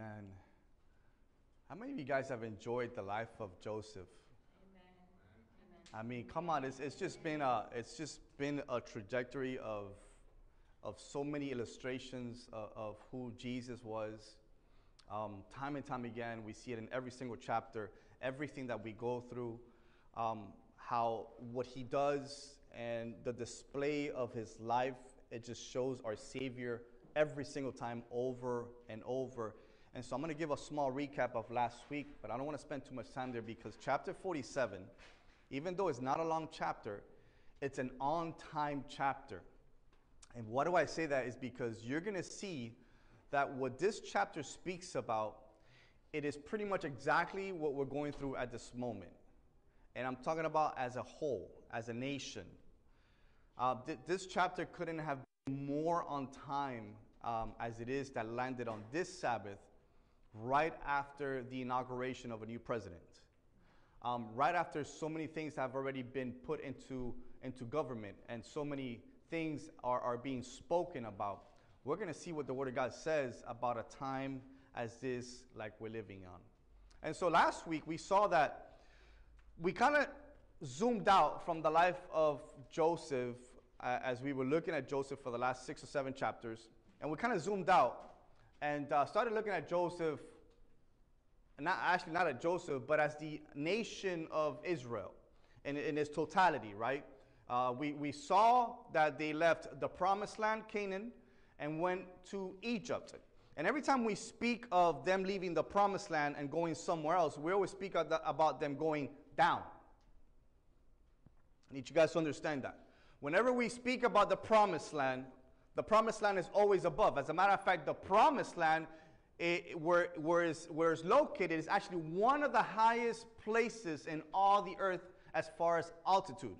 Amen. How many of you guys have enjoyed the life of Joseph? I mean, come on, it's, it's just been a it's just been a trajectory of of so many illustrations of, of who Jesus was. Um, time and time again, we see it in every single chapter, everything that we go through, um, how what he does and the display of his life, it just shows our Savior every single time over and over. And so I'm going to give a small recap of last week, but I don't want to spend too much time there because chapter 47, even though it's not a long chapter, it's an on time chapter. And why do I say that? Is because you're going to see that what this chapter speaks about, it is pretty much exactly what we're going through at this moment. And I'm talking about as a whole, as a nation. Uh, th- this chapter couldn't have been more on time um, as it is that landed on this Sabbath right after the inauguration of a new president. Um, right after so many things have already been put into, into government and so many things are, are being spoken about, we're going to see what the Word of God says about a time as this, like we're living on. And so last week we saw that we kind of zoomed out from the life of Joseph uh, as we were looking at Joseph for the last six or seven chapters. And we kind of zoomed out and uh, started looking at Joseph, not actually not at Joseph, but as the nation of Israel in, in its totality, right? Uh, we, we saw that they left the promised land, Canaan, and went to Egypt. And every time we speak of them leaving the promised land and going somewhere else, we always speak about them going down. I need you guys to understand that. Whenever we speak about the promised land, the promised land is always above. As a matter of fact, the promised land, it, where, where, is, where it's located, is actually one of the highest places in all the earth as far as altitude.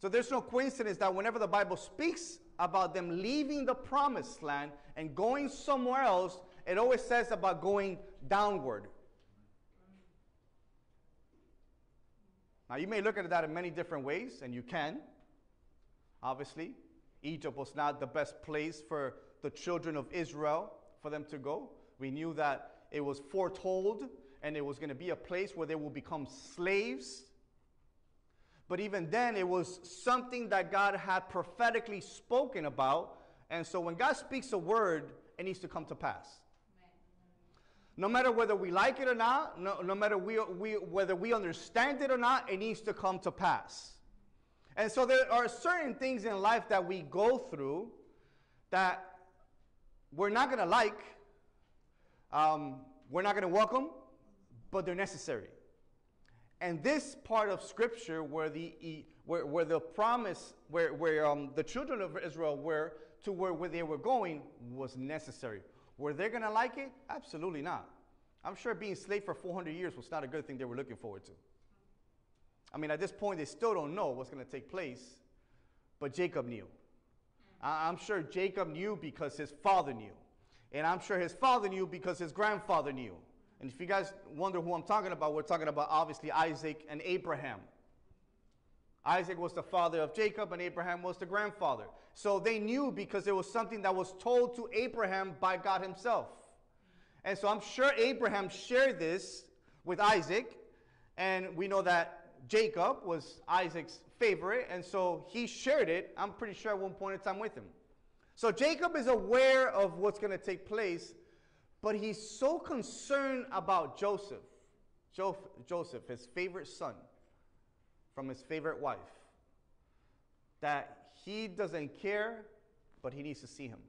So there's no coincidence that whenever the Bible speaks about them leaving the promised land and going somewhere else, it always says about going downward. Now, you may look at that in many different ways, and you can, obviously. Egypt was not the best place for the children of Israel for them to go. We knew that it was foretold and it was going to be a place where they will become slaves. But even then, it was something that God had prophetically spoken about. And so when God speaks a word, it needs to come to pass. No matter whether we like it or not, no, no matter we, we, whether we understand it or not, it needs to come to pass. And so there are certain things in life that we go through that we're not going to like, um, we're not going to welcome, but they're necessary. And this part of Scripture, where the where, where the promise, where, where um, the children of Israel were to where, where they were going, was necessary. Were they going to like it? Absolutely not. I'm sure being slave for 400 years was not a good thing they were looking forward to. I mean, at this point, they still don't know what's going to take place, but Jacob knew. I'm sure Jacob knew because his father knew. And I'm sure his father knew because his grandfather knew. And if you guys wonder who I'm talking about, we're talking about obviously Isaac and Abraham. Isaac was the father of Jacob, and Abraham was the grandfather. So they knew because it was something that was told to Abraham by God himself. And so I'm sure Abraham shared this with Isaac, and we know that Jacob was Isaac's favorite, and so he shared it, I'm pretty sure, at one point in time with him. So Jacob is aware of what's going to take place, but he's so concerned about Joseph, Joseph, his favorite son from his favorite wife, that he doesn't care, but he needs to see him.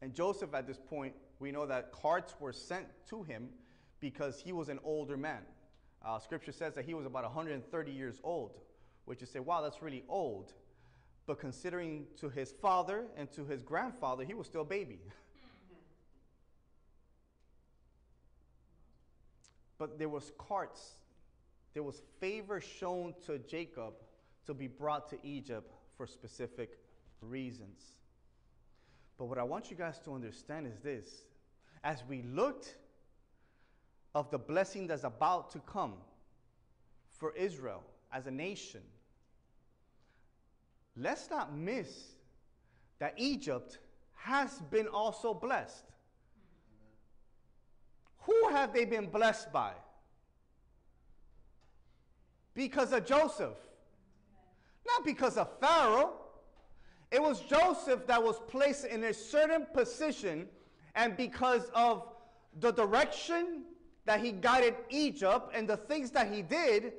And Joseph, at this point, we know that carts were sent to him because he was an older man. Uh, scripture says that he was about 130 years old, which you say, wow, that's really old. But considering to his father and to his grandfather, he was still a baby. but there was carts, there was favor shown to Jacob to be brought to Egypt for specific reasons. But what I want you guys to understand is this. As we looked of the blessing that's about to come for Israel as a nation, let's not miss that Egypt has been also blessed. Who have they been blessed by? Because of Joseph. Not because of Pharaoh. It was Joseph that was placed in a certain position, and because of the direction that he guided Egypt and the things that he did,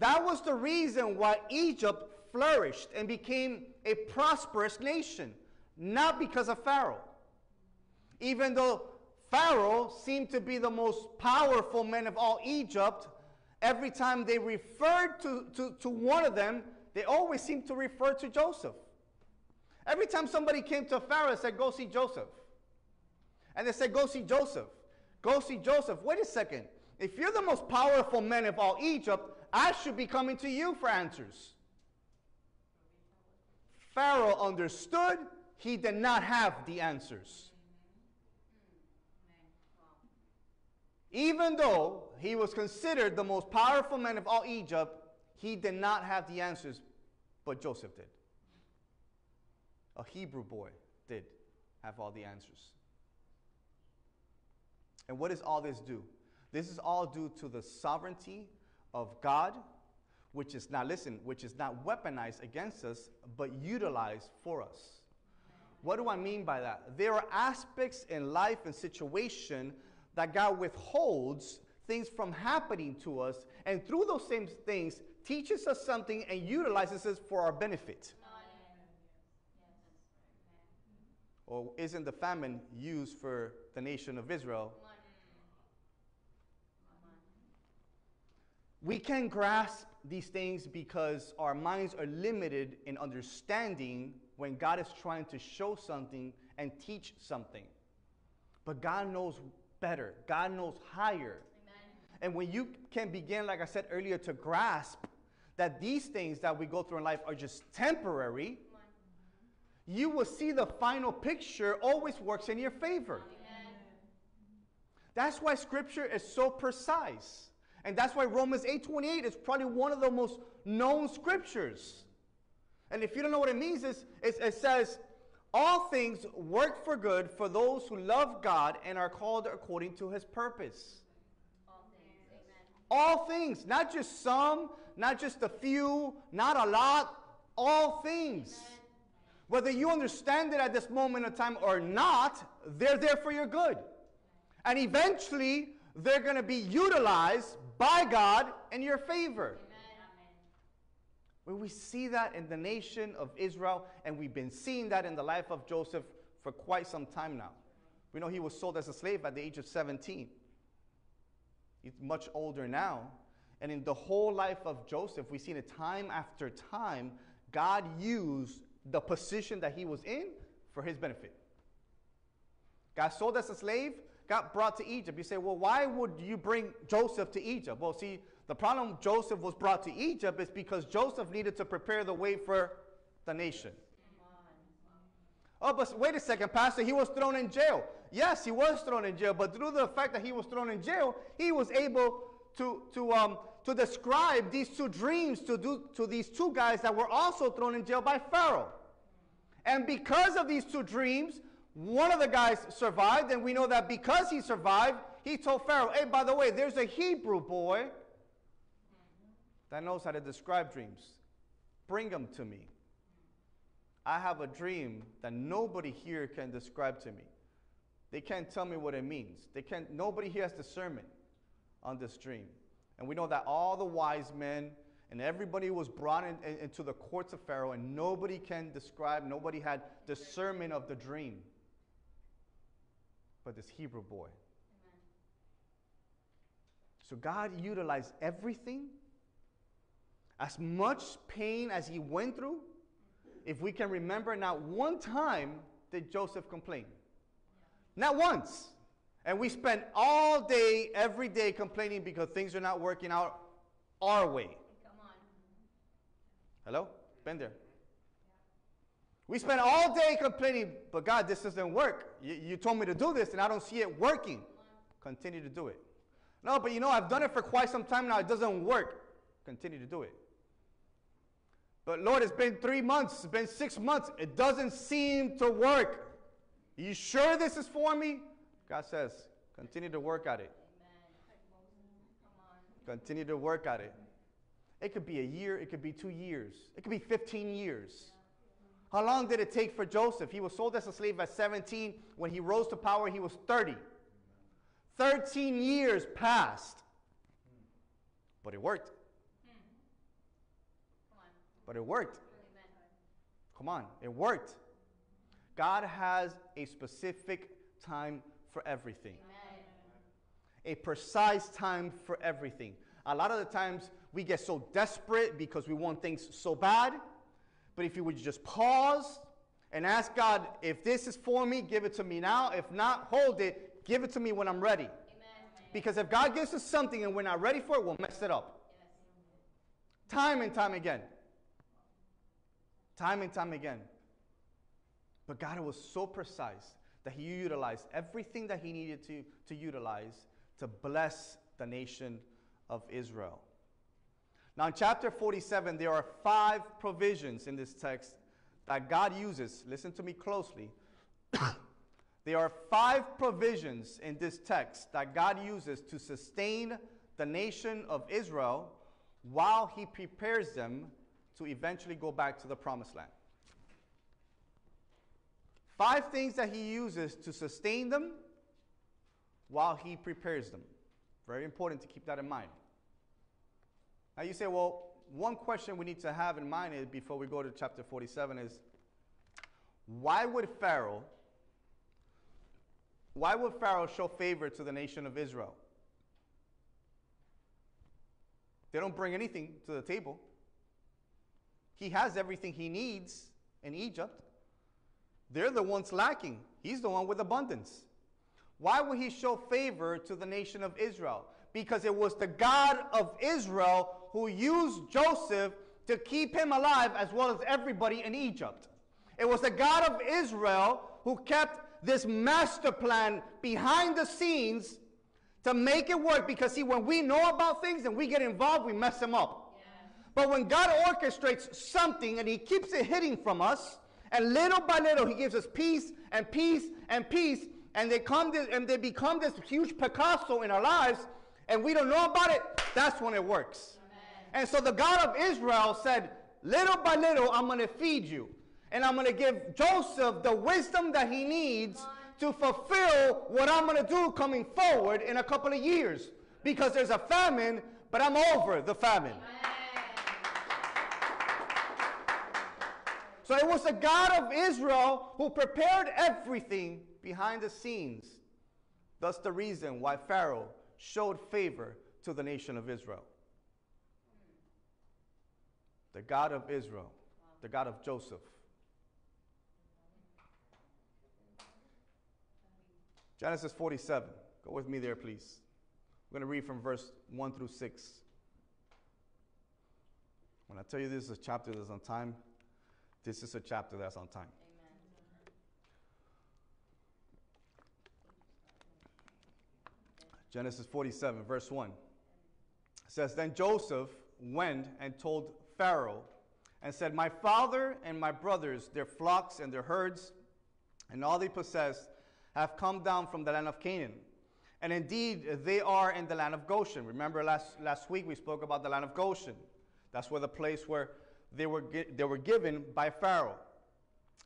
that was the reason why Egypt flourished and became a prosperous nation, not because of Pharaoh. Even though Pharaoh seemed to be the most powerful man of all Egypt, every time they referred to, to, to one of them, they always seemed to refer to Joseph. Every time somebody came to Pharaoh and said, Go see Joseph. And they said, Go see Joseph. Go see Joseph. Wait a second. If you're the most powerful man of all Egypt, I should be coming to you for answers. Pharaoh understood, he did not have the answers. Even though he was considered the most powerful man of all Egypt, he did not have the answers, but Joseph did. A Hebrew boy did have all the answers. And what does all this do? This is all due to the sovereignty of God, which is not, listen, which is not weaponized against us, but utilized for us. What do I mean by that? There are aspects in life and situation that God withholds things from happening to us, and through those same things, teaches us something and utilizes us for our benefit. Or isn't the famine used for the nation of Israel? We can grasp these things because our minds are limited in understanding when God is trying to show something and teach something. But God knows better, God knows higher. Amen. And when you can begin, like I said earlier, to grasp that these things that we go through in life are just temporary, mm-hmm. you will see the final picture always works in your favor. Amen. That's why scripture is so precise. And that's why Romans 8:28 is probably one of the most known scriptures. And if you don't know what it means, it's, it says, All things work for good for those who love God and are called according to his purpose. All things, All things not just some, not just a few, not a lot, all things. Amen. Whether you understand it at this moment in time or not, they're there for your good. And eventually, they're going to be utilized by God in your favor. When we see that in the nation of Israel, and we've been seeing that in the life of Joseph for quite some time now. We know he was sold as a slave at the age of 17. He's much older now. And in the whole life of Joseph, we've seen it time after time, God used the position that he was in for his benefit. Got sold as a slave, got brought to Egypt. You say, well, why would you bring Joseph to Egypt? Well, see, the problem Joseph was brought to Egypt is because Joseph needed to prepare the way for the nation. Oh, but wait a second, Pastor, he was thrown in jail. Yes, he was thrown in jail, but through the fact that he was thrown in jail, he was able to, to, um, to describe these two dreams to, do, to these two guys that were also thrown in jail by Pharaoh. And because of these two dreams, one of the guys survived, and we know that because he survived, he told Pharaoh, Hey, by the way, there's a Hebrew boy that knows how to describe dreams. Bring him to me. I have a dream that nobody here can describe to me. They can't tell me what it means. They can't, nobody here has discernment on this dream. And we know that all the wise men and everybody was brought in, in, into the courts of Pharaoh, and nobody can describe, nobody had discernment of the dream but this Hebrew boy. Amen. So God utilized everything, as much pain as he went through. If we can remember, not one time did Joseph complain. Not once. And we spent all day, every day complaining because things are not working out our way. Come on. Hello? Been there. We spend all day complaining, but God, this doesn't work. You, you told me to do this, and I don't see it working. Continue to do it. No, but you know, I've done it for quite some time now. It doesn't work. Continue to do it. But Lord, it's been three months, it's been six months. It doesn't seem to work. Are you sure this is for me? God says, continue to work at it. Continue to work at it. It could be a year, it could be two years, it could be 15 years. How long did it take for Joseph? He was sold as a slave at 17. When he rose to power, he was 30. 13 years passed. But it worked. But it worked. Come on, it worked. God has a specific time for everything, a precise time for everything. A lot of the times we get so desperate because we want things so bad. But if you would just pause and ask God, if this is for me, give it to me now. If not, hold it. Give it to me when I'm ready. Amen. Because if God gives us something and we're not ready for it, we'll mess it up. Yes. Time and time again. Time and time again. But God was so precise that He utilized everything that He needed to, to utilize to bless the nation of Israel. Now, in chapter 47, there are five provisions in this text that God uses. Listen to me closely. there are five provisions in this text that God uses to sustain the nation of Israel while He prepares them to eventually go back to the promised land. Five things that He uses to sustain them while He prepares them. Very important to keep that in mind. Now you say, well, one question we need to have in mind is before we go to chapter 47 is why would Pharaoh why would Pharaoh show favor to the nation of Israel? They don't bring anything to the table. He has everything he needs in Egypt. They're the ones lacking. He's the one with abundance. Why would he show favor to the nation of Israel? Because it was the God of Israel who used Joseph to keep him alive as well as everybody in Egypt. It was the God of Israel who kept this master plan behind the scenes to make it work because see when we know about things and we get involved we mess them up yeah. but when god orchestrates something and he keeps it hidden from us and little by little he gives us piece and piece and piece and they come this, and they become this huge picasso in our lives and we don't know about it that's when it works and so the God of Israel said, Little by little, I'm going to feed you. And I'm going to give Joseph the wisdom that he needs to fulfill what I'm going to do coming forward in a couple of years. Because there's a famine, but I'm over the famine. So it was the God of Israel who prepared everything behind the scenes. Thus, the reason why Pharaoh showed favor to the nation of Israel. The God of Israel, the God of Joseph. Genesis 47. Go with me there, please. We're going to read from verse 1 through 6. When I tell you this is a chapter that's on time, this is a chapter that's on time. Genesis 47, verse 1 says, Then Joseph went and told Pharaoh and said, My father and my brothers, their flocks and their herds, and all they possess, have come down from the land of Canaan. And indeed, they are in the land of Goshen. Remember, last, last week we spoke about the land of Goshen. That's where the place where they were, they were given by Pharaoh.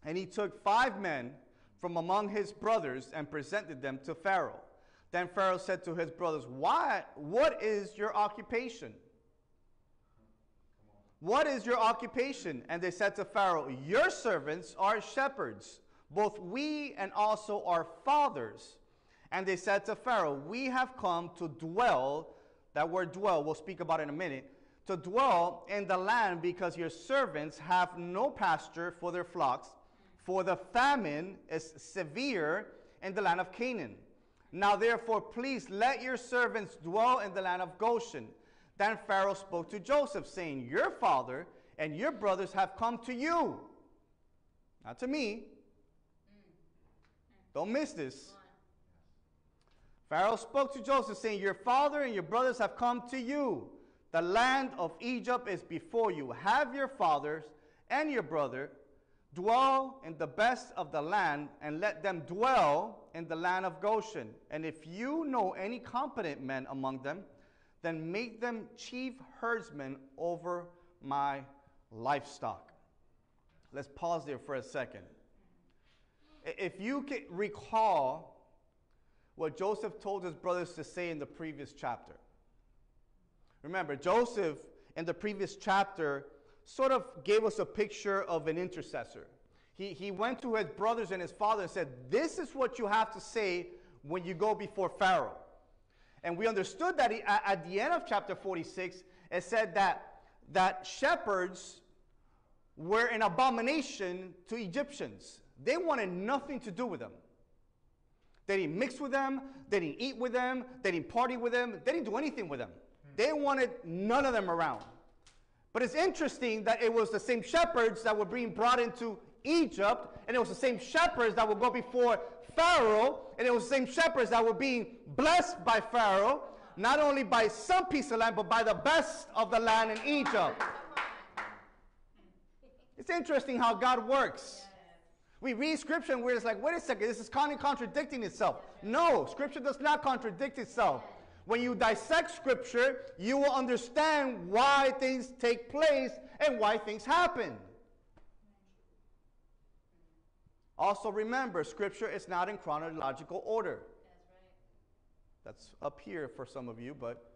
And he took five men from among his brothers and presented them to Pharaoh. Then Pharaoh said to his brothers, Why, What is your occupation? What is your occupation? And they said to Pharaoh, Your servants are shepherds, both we and also our fathers. And they said to Pharaoh, We have come to dwell, that word dwell, we'll speak about in a minute, to dwell in the land because your servants have no pasture for their flocks, for the famine is severe in the land of Canaan. Now therefore, please let your servants dwell in the land of Goshen then Pharaoh spoke to Joseph, saying, Your father and your brothers have come to you, not to me. Don't miss this. Pharaoh spoke to Joseph, saying, Your father and your brothers have come to you. The land of Egypt is before you. Have your fathers and your brother Dwell in the best of the land, and let them dwell in the land of Goshen. And if you know any competent men among them, then make them chief herdsmen over my livestock. Let's pause there for a second. If you can recall what Joseph told his brothers to say in the previous chapter. Remember, Joseph in the previous chapter sort of gave us a picture of an intercessor. He, he went to his brothers and his father and said, This is what you have to say when you go before Pharaoh. And we understood that he, at the end of chapter 46, it said that, that shepherds were an abomination to Egyptians. They wanted nothing to do with them. They didn't mix with them, they didn't eat with them, they didn't party with them, they didn't do anything with them. Hmm. They wanted none of them around. But it's interesting that it was the same shepherds that were being brought into Egypt, and it was the same shepherds that would go before Pharaoh, and it was the same shepherds that were being blessed by Pharaoh, not only by some piece of land, but by the best of the land in Egypt. It's interesting how God works. We read scripture and we're just like, wait a second, this is kind of contradicting itself. No, scripture does not contradict itself. When you dissect scripture, you will understand why things take place and why things happen. Also, remember, scripture is not in chronological order. That's up here for some of you, but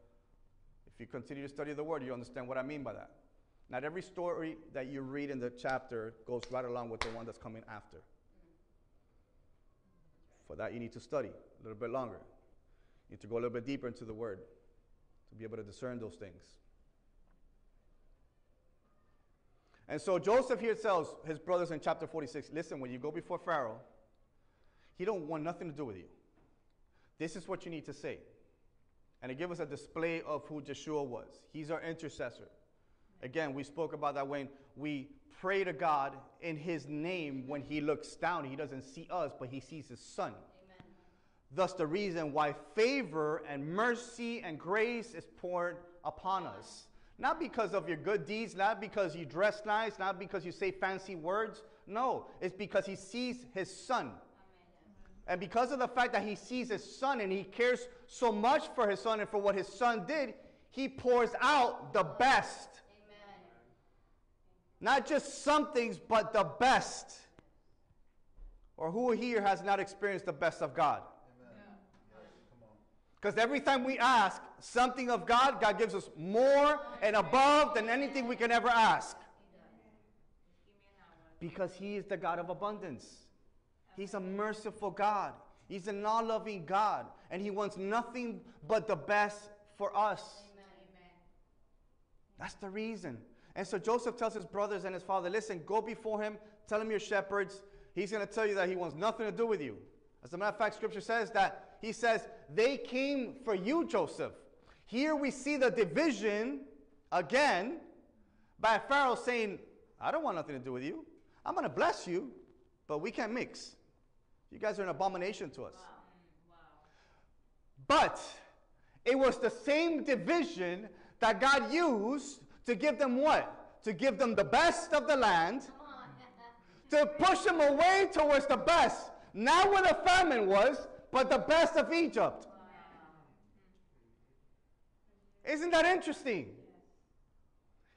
if you continue to study the word, you understand what I mean by that. Not every story that you read in the chapter goes right along with the one that's coming after. For that, you need to study a little bit longer. You need to go a little bit deeper into the Word to be able to discern those things. And so Joseph here tells his brothers in chapter 46 listen, when you go before Pharaoh, he don't want nothing to do with you. This is what you need to say. And it gives us a display of who Joshua was. He's our intercessor. Again, we spoke about that when we pray to God in His name when He looks down. He doesn't see us, but He sees His Son. Amen. Thus, the reason why favor and mercy and grace is poured upon us. Not because of your good deeds, not because you dress nice, not because you say fancy words. No, it's because He sees His Son. And because of the fact that He sees His Son and He cares so much for His Son and for what His Son did, He pours out the best not just some things, but the best. Or who here has not experienced the best of God? Because every time we ask something of God, God gives us more and above than anything we can ever ask. Because He is the God of abundance. He's a merciful God. He's an all loving God. And He wants nothing but the best for us. That's the reason. And so Joseph tells his brothers and his father, listen, go before him, tell him you're shepherds. He's going to tell you that he wants nothing to do with you. As a matter of fact, scripture says that he says, they came for you, Joseph. Here we see the division again by Pharaoh saying, I don't want nothing to do with you. I'm going to bless you, but we can't mix. You guys are an abomination to us. Wow. Wow. But it was the same division that God used to give them what? To give them the best of the land, to push them away towards the best, not where the famine was, but the best of Egypt. Isn't that interesting?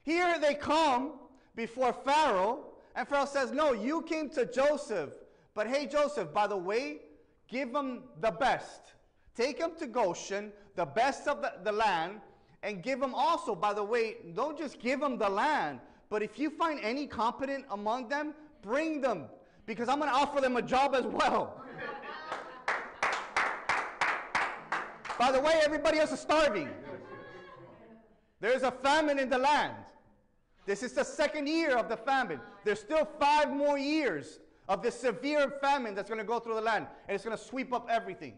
Here they come before Pharaoh, and Pharaoh says, No, you came to Joseph. But hey, Joseph, by the way, give them the best. Take them to Goshen, the best of the, the land, and give them also, by the way, don't just give them the land, but if you find any competent among them, bring them because I'm going to offer them a job as well. By the way, everybody else is starving. There's a famine in the land. This is the second year of the famine. There's still five more years of this severe famine that's going to go through the land, and it's going to sweep up everything.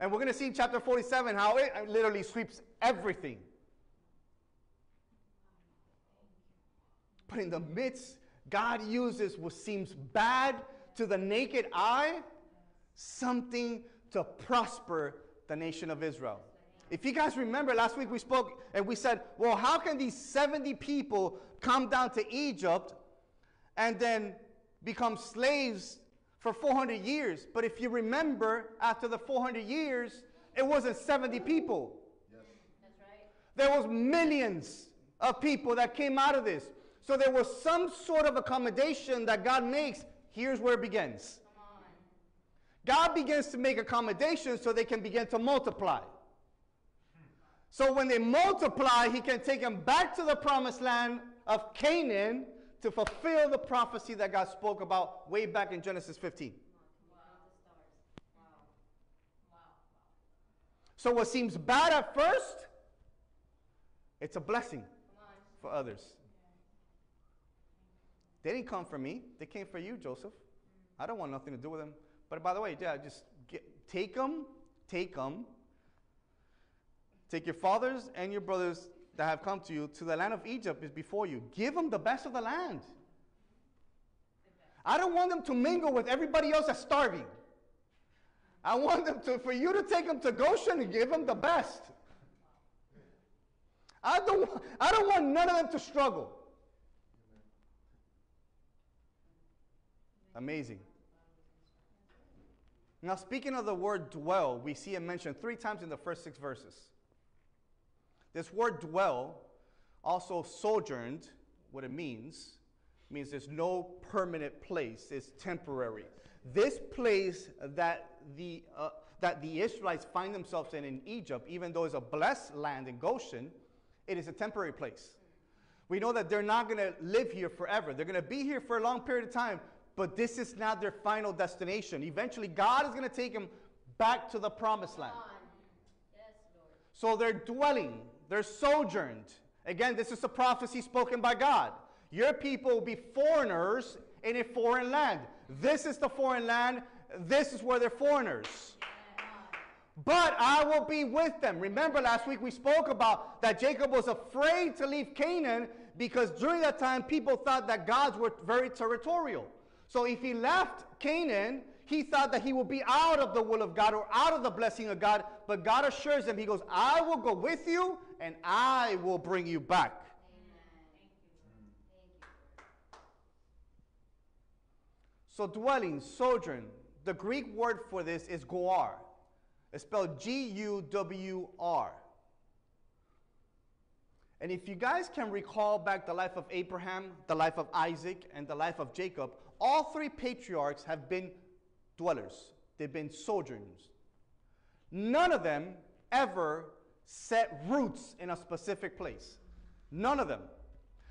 And we're going to see in chapter 47 how it literally sweeps everything. But in the midst, God uses what seems bad to the naked eye, something to prosper the nation of Israel. If you guys remember, last week we spoke and we said, well, how can these 70 people come down to Egypt and then become slaves for 400 years. But if you remember, after the 400 years, it wasn't 70 people. That's right. There was millions of people that came out of this. So there was some sort of accommodation that God makes. Here's where it begins. God begins to make accommodations so they can begin to multiply. So when they multiply, he can take them back to the promised land of Canaan to fulfill the prophecy that God spoke about way back in Genesis 15. Wow. Wow. Wow. Wow. So what seems bad at first, it's a blessing for others. They didn't come for me. They came for you, Joseph. I don't want nothing to do with them. But by the way, yeah, just get, take them, take them. Take your fathers and your brothers that have come to you to the land of Egypt is before you. Give them the best of the land. I don't want them to mingle with everybody else that's starving. I want them to, for you to take them to Goshen and give them the best. I don't, I don't want none of them to struggle. Amazing. Now, speaking of the word dwell, we see it mentioned three times in the first six verses. This word dwell, also sojourned, what it means, means there's no permanent place, it's temporary. This place that the, uh, that the Israelites find themselves in in Egypt, even though it's a blessed land in Goshen, it is a temporary place. We know that they're not going to live here forever. They're going to be here for a long period of time, but this is not their final destination. Eventually, God is going to take them back to the promised land. Yes, So they're dwelling, they're sojourned. Again, this is a prophecy spoken by God. Your people will be foreigners in a foreign land. This is the foreign land. This is where they're foreigners. But I will be with them. Remember, last week we spoke about that Jacob was afraid to leave Canaan because during that time people thought that gods were very territorial. So if he left Canaan, he thought that he would be out of the will of God or out of the blessing of God. But God assures him, He goes, I will go with you and I will bring you back. So dwelling, sojourn, the Greek word for this is goar. It's spelled G U W R. And if you guys can recall back the life of Abraham, the life of Isaac, and the life of Jacob, all three patriarchs have been dwellers. They've been sojourners. None of them ever set roots in a specific place. None of them.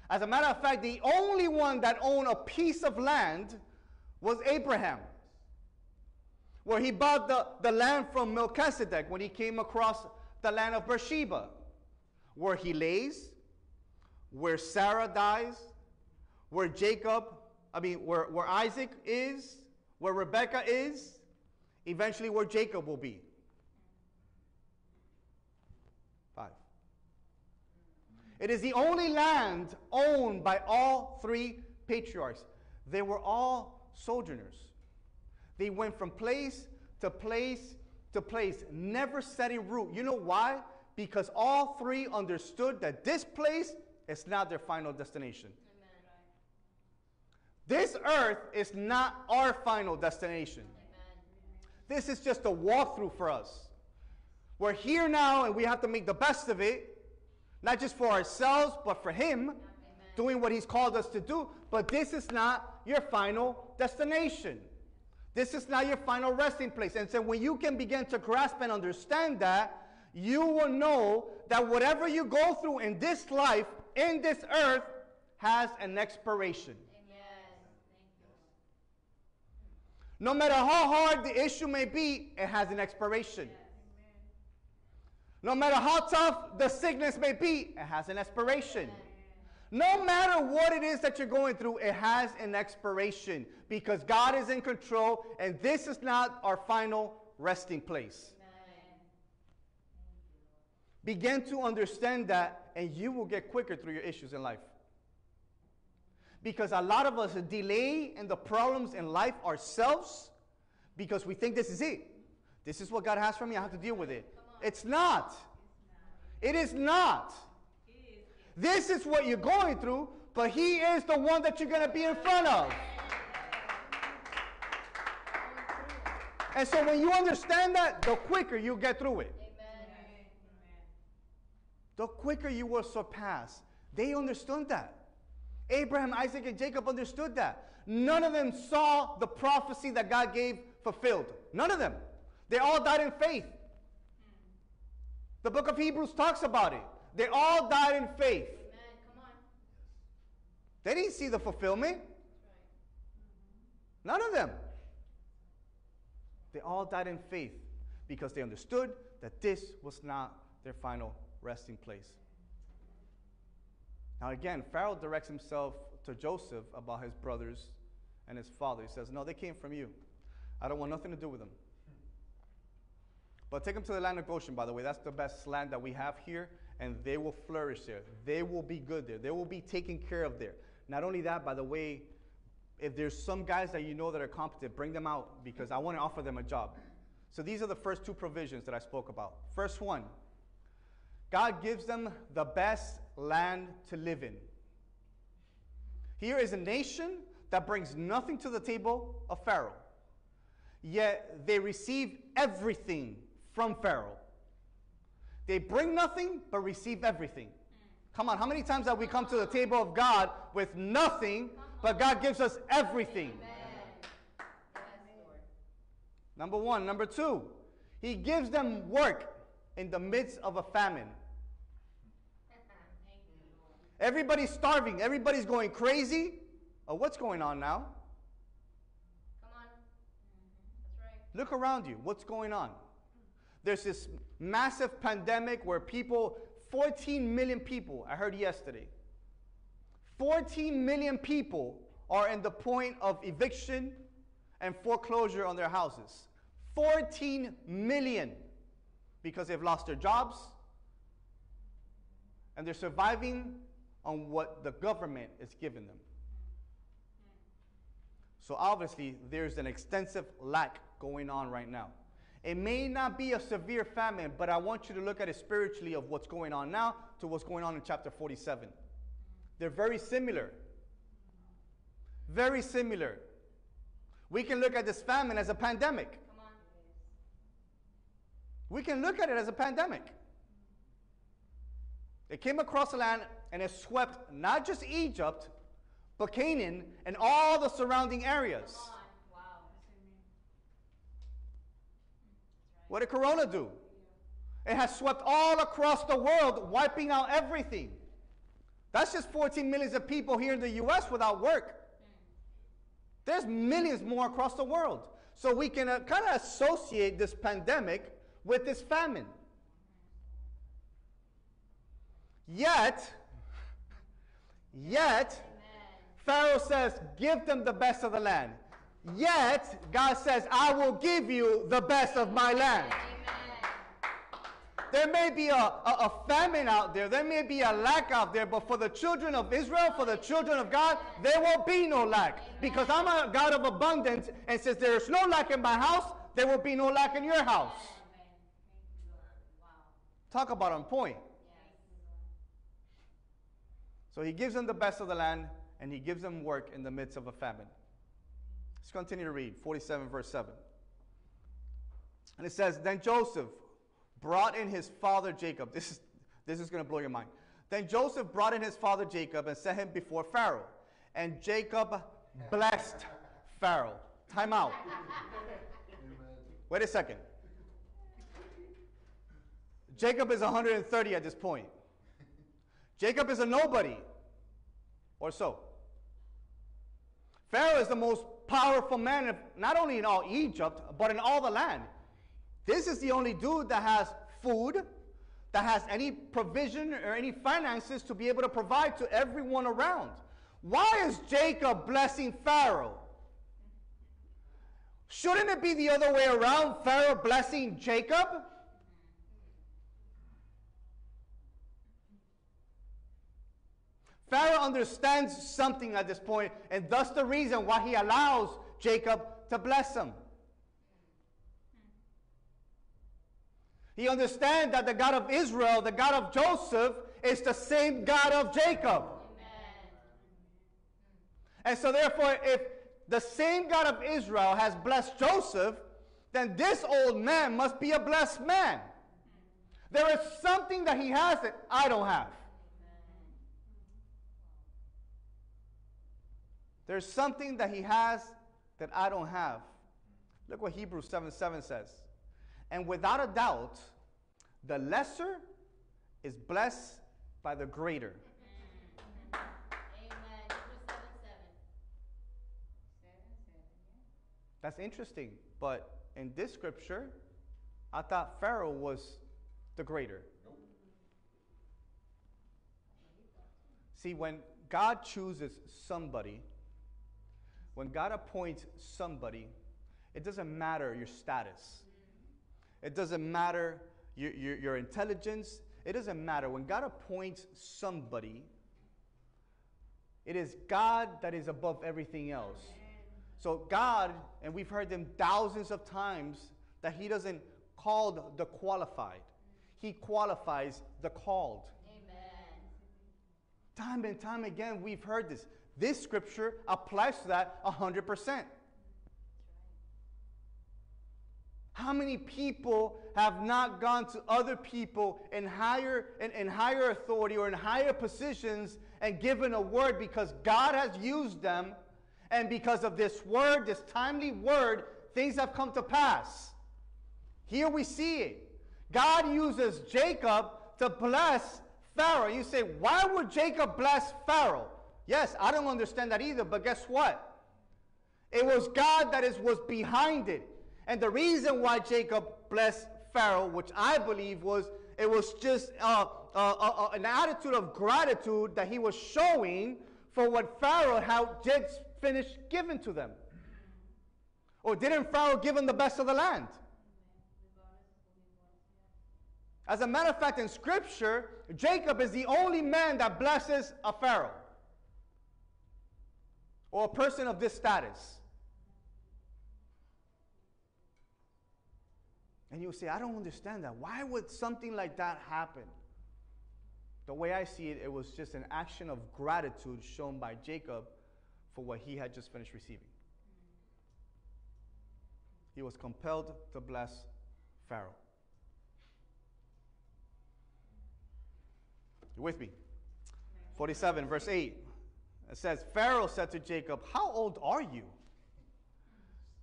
As a matter of fact, the only one that owned a piece of land was Abraham, where he bought the, the land from Melchizedek when he came across the land of Beersheba, where he lays, where Sarah dies, where Jacob, I mean, where, where Isaac is, where Rebekah is, eventually where Jacob will be. Five. It is the only land owned by all three patriarchs. They were all sojourners. They went from place to place to place, never setting root. You know why? Because all three understood that this place is not their final destination. Amen. This earth is not our final destination. Amen. This is just a walkthrough for us. We're here now and we have to make the best of it, not just for ourselves, but for Him, doing what He's called us to do. But this is not your final destination. This is not your final resting place. And so when you can begin to grasp and understand that, you will know that whatever you go through in this life, in this earth, has an expiration. Yes. Thank you. No matter how hard the issue may be, it has an expiration. No matter how tough the sickness may be, it has an expiration. No matter what it is that you're going through, it has an expiration because God is in control and this is not our final resting place. Begin to understand that and you will get quicker through your issues in life because a lot of us delay and the problems in life ourselves because we think this is it. This is what God has for me. I have to deal with it. It's not. It is not. This is what you're going through, but He is the one that you're going to be in front of. And so when you understand that, the quicker you get through it. Amen. The quicker you will surpass. They understood that. Abraham, Isaac, and Jacob understood that. None of them saw the prophecy that God gave fulfilled. None of them. They all died in faith. The book of Hebrews talks about it. They all died in faith. Amen. Come on. They didn't see the fulfillment. None of them. They all died in faith because they understood that this was not their final resting place. Now, again, Pharaoh directs himself to Joseph about his brothers and his father. He says, No, they came from you. I don't want nothing to do with them. But take them to the land of Goshen, by the way. That's the best land that we have here, and they will flourish there. They will be good there. They will be taken care of there. Not only that, by the way, if there's some guys that you know that are competent, bring them out because I want to offer them a job. So these are the first two provisions that I spoke about. First one God gives them the best land to live in. Here is a nation that brings nothing to the table of Pharaoh, yet they receive everything from Pharaoh. They bring nothing but receive everything. Come on, how many times have we come to the table of God with nothing, but God gives us everything? Number one. Number two, He gives them work in the midst of a famine. Thank you, Lord. Everybody's starving, everybody's going crazy. Oh, what's going on now? Come on. That's right. Look around you. What's going on? There's this massive pandemic where people, 14 million people, I heard yesterday, 14 million people are in the point of eviction and foreclosure on their houses. 14 million because they've lost their jobs and they're surviving on what the government is giving them. So obviously, there's an extensive lack going on right now. It may not be a severe famine, but I want you to look at it spiritually of what's going on now to what's going on in chapter 47. They're very similar. Very similar. We can look at this famine as a pandemic. We can look at it as a pandemic. It came across the land and has swept not just Egypt, but Canaan and all the surrounding areas. Wow. What did Corona do? It has swept all across the world, wiping out everything. That's just 14 millions of people here in the US without work. There's millions more across the world. So we can uh, kind of associate this pandemic with this famine. Yet, yet, Amen. Pharaoh says, Give them the best of the land. Yet, God says, I will give you the best of my land. Amen. There may be a, a, a famine out there, there may be a lack out there, but for the children of Israel, for the children of God, there will be no lack. Because I'm a God of abundance, and since there is no lack in my house, there will be no lack in your house. Talk about on point. So he gives them the best of the land, and he gives them work in the midst of a famine. Let's continue to read 47, verse 7. And it says, Then Joseph brought in his father Jacob. This is, this is going to blow your mind. Then Joseph brought in his father Jacob and set him before Pharaoh. And Jacob blessed Pharaoh. Time out. Wait a second. Jacob is 130 at this point. Jacob is a nobody, or so. Pharaoh is the most powerful man, not only in all Egypt, but in all the land. This is the only dude that has food, that has any provision or any finances to be able to provide to everyone around. Why is Jacob blessing Pharaoh? Shouldn't it be the other way around? Pharaoh blessing Jacob? Pharaoh understands something at this point, and thus the reason why he allows Jacob to bless him. He understands that the God of Israel, the God of Joseph, is the same God of Jacob. Amen. And so, therefore, if the same God of Israel has blessed Joseph, then this old man must be a blessed man. There is something that he has that I don't have. There's something that he has that I don't have. Look what Hebrews 7 7 says. And without a doubt, the lesser is blessed by the greater. Amen. Hebrews 7 7. 7 7, That's interesting. But in this scripture, I thought Pharaoh was the greater. See, when God chooses somebody, when God appoints somebody, it doesn't matter your status. It doesn't matter your, your, your intelligence. It doesn't matter. When God appoints somebody, it is God that is above everything else. So God, and we've heard them thousands of times, that He doesn't call the qualified. He qualifies the called. Amen. Time and time again, we've heard this. This scripture applies to that 100%. How many people have not gone to other people in higher, in, in higher authority or in higher positions and given a word because God has used them, and because of this word, this timely word, things have come to pass? Here we see it. God uses Jacob to bless Pharaoh. You say, why would Jacob bless Pharaoh? Yes, I don't understand that either, but guess what? It was God that is, was behind it. And the reason why Jacob blessed Pharaoh, which I believe was it was just uh, uh, uh, uh, an attitude of gratitude that he was showing for what Pharaoh had just finished giving to them. Or didn't Pharaoh give him the best of the land? As a matter of fact, in Scripture, Jacob is the only man that blesses a Pharaoh or a person of this status. And you say, I don't understand that. Why would something like that happen? The way I see it, it was just an action of gratitude shown by Jacob for what he had just finished receiving. He was compelled to bless Pharaoh. You with me? 47, verse 8. It says, Pharaoh said to Jacob, How old are you?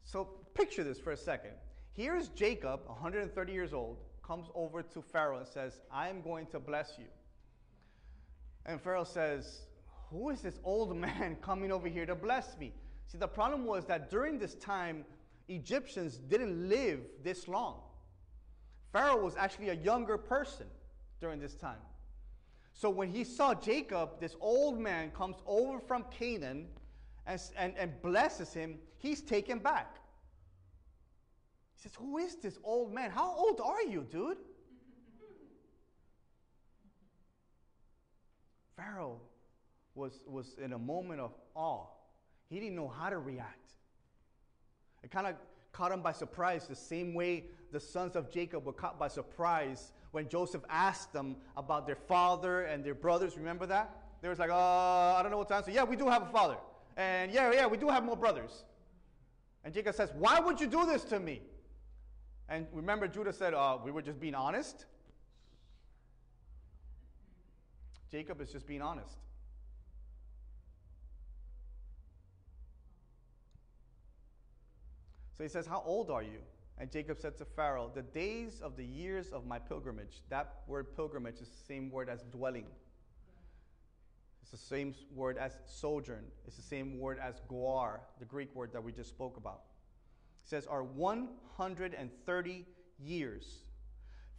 So picture this for a second. Here's Jacob, 130 years old, comes over to Pharaoh and says, I am going to bless you. And Pharaoh says, Who is this old man coming over here to bless me? See, the problem was that during this time, Egyptians didn't live this long. Pharaoh was actually a younger person during this time. So when he saw Jacob, this old man comes over from Canaan and, and, and blesses him, he's taken back. He says, Who is this old man? How old are you, dude? Pharaoh was, was in a moment of awe. He didn't know how to react. It kind of caught him by surprise, the same way the sons of Jacob were caught by surprise when Joseph asked them about their father and their brothers. Remember that? They was like, uh, I don't know what to answer. Yeah, we do have a father. And yeah, yeah, we do have more brothers. And Jacob says, Why would you do this to me? And remember, Judah said, uh, We were just being honest. Jacob is just being honest. So he says, How old are you? And Jacob said to Pharaoh, The days of the years of my pilgrimage. That word pilgrimage is the same word as dwelling. It's the same word as sojourn. It's the same word as goar, the Greek word that we just spoke about. It says, Are 130 years.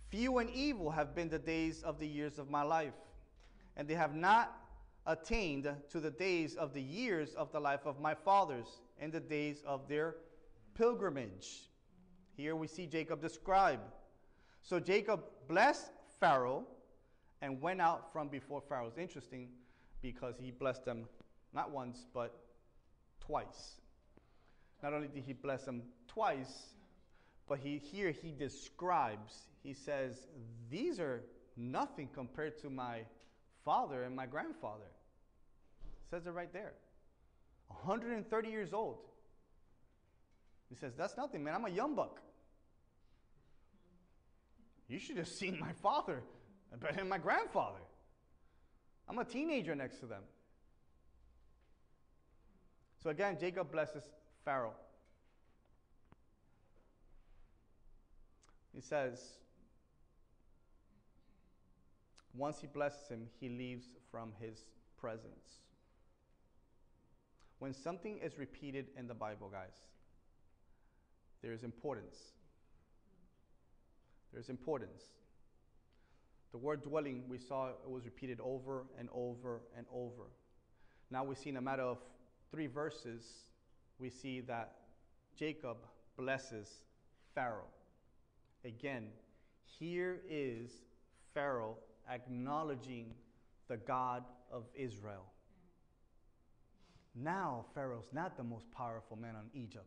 Few and evil have been the days of the years of my life, and they have not attained to the days of the years of the life of my fathers, and the days of their pilgrimage. Here we see Jacob describe. So Jacob blessed Pharaoh and went out from before Pharaoh. It's interesting because he blessed them not once, but twice. Not only did he bless them twice, but he, here he describes, he says, These are nothing compared to my father and my grandfather. says it right there. 130 years old. He says, That's nothing, man. I'm a young buck. You should have seen my father and my grandfather. I'm a teenager next to them. So again, Jacob blesses Pharaoh. He says, once he blesses him, he leaves from his presence. When something is repeated in the Bible, guys, there is importance. There's importance. The word dwelling, we saw it was repeated over and over and over. Now we see in a matter of three verses, we see that Jacob blesses Pharaoh. Again, here is Pharaoh acknowledging the God of Israel. Now, Pharaoh's not the most powerful man on Egypt.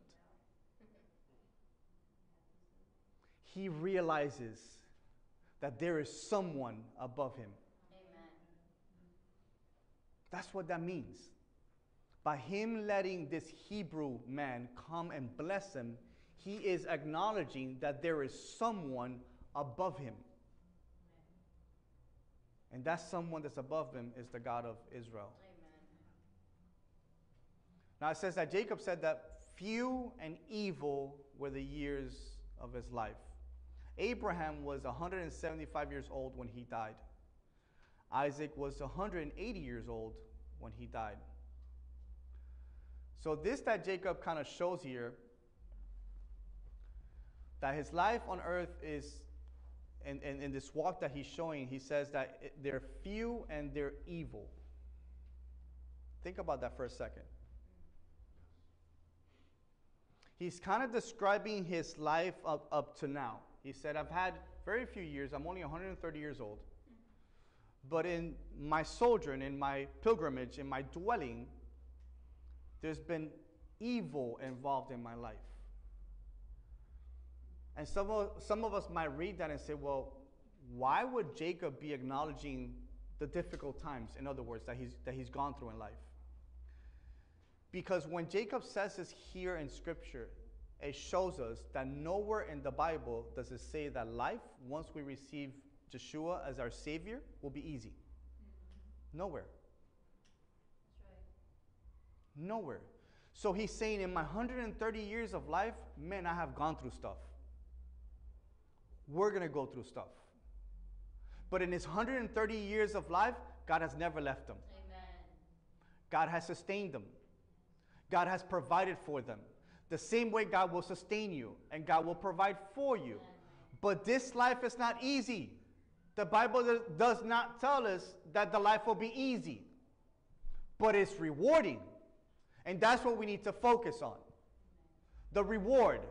He realizes that there is someone above him. Amen. That's what that means. By him letting this Hebrew man come and bless him, he is acknowledging that there is someone above him. And that someone that's above him is the God of Israel. Amen. Now it says that Jacob said that few and evil were the years of his life. Abraham was 175 years old when he died. Isaac was 180 years old when he died. So, this that Jacob kind of shows here that his life on earth is, and in, in, in, this walk that he's showing, he says that they're few and they're evil. Think about that for a second. He's kind of describing his life up, up to now. He said, I've had very few years, I'm only 130 years old. But in my sojourn, in my pilgrimage, in my dwelling, there's been evil involved in my life. And some of, some of us might read that and say, well, why would Jacob be acknowledging the difficult times, in other words, that he's, that he's gone through in life? Because when Jacob says this here in Scripture, it shows us that nowhere in the Bible does it say that life, once we receive Yeshua as our Savior, will be easy. Nowhere. Right. Nowhere. So he's saying, in my 130 years of life, man, I have gone through stuff. We're going to go through stuff. But in his 130 years of life, God has never left them. Amen. God has sustained them. God has provided for them. The same way God will sustain you and God will provide for you. But this life is not easy. The Bible does not tell us that the life will be easy, but it's rewarding. And that's what we need to focus on the reward, Amen.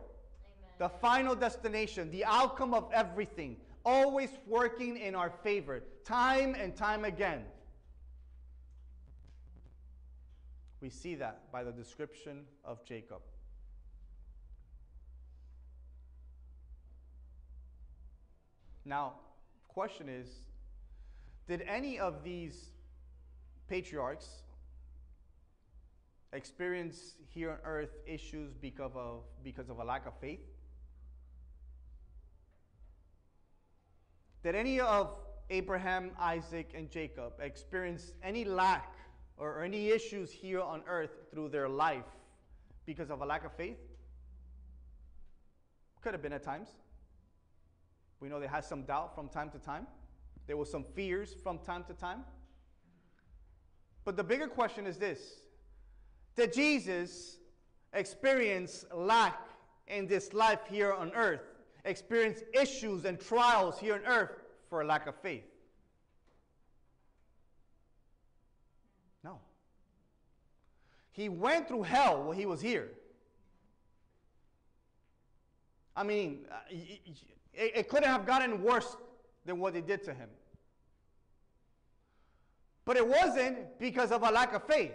the final destination, the outcome of everything, always working in our favor, time and time again. We see that by the description of Jacob. Now, question is, did any of these patriarchs experience here on earth issues because of, because of a lack of faith? Did any of Abraham, Isaac, and Jacob experience any lack or any issues here on earth through their life because of a lack of faith? Could have been at times. We know they had some doubt from time to time. There was some fears from time to time. But the bigger question is this Did Jesus experience lack in this life here on earth? Experience issues and trials here on earth for lack of faith? No. He went through hell while he was here. I mean, uh, it, it couldn't have gotten worse than what they did to him. But it wasn't because of a lack of faith.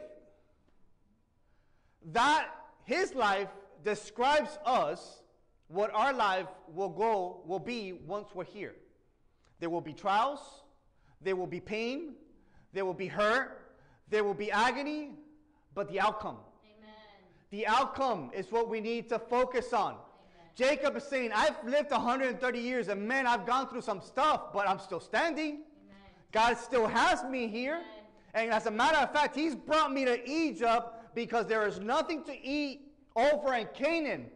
That his life describes us what our life will go will be once we're here. There will be trials, there will be pain, there will be hurt, there will be agony, but the outcome. Amen. The outcome is what we need to focus on. Jacob is saying, I've lived 130 years and man, I've gone through some stuff, but I'm still standing. Amen. God still has me here. Amen. And as a matter of fact, He's brought me to Egypt because there is nothing to eat over in Canaan.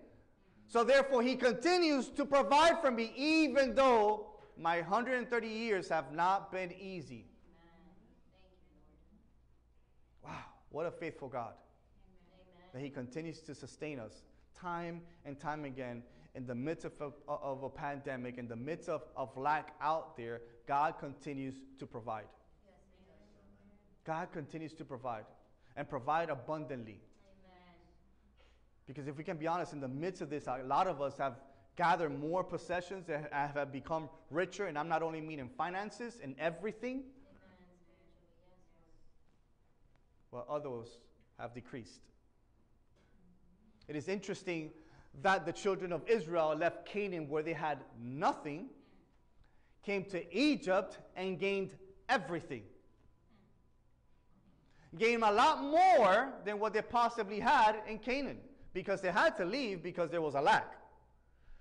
So therefore, He continues to provide for me, even though my 130 years have not been easy. Amen. Thank you, Lord. Wow, what a faithful God. Amen. that He continues to sustain us time and time again in the midst of a, of a pandemic, in the midst of, of lack out there. God continues to provide. Yes, God continues to provide and provide abundantly. Amen. Because if we can be honest, in the midst of this, a lot of us have gathered more possessions and have become richer. And I'm not only meaning finances and everything, Amen. Spiritually, yes, Lord. while others have decreased. It is interesting that the children of Israel left Canaan where they had nothing, came to Egypt and gained everything. Gained a lot more than what they possibly had in Canaan because they had to leave because there was a lack.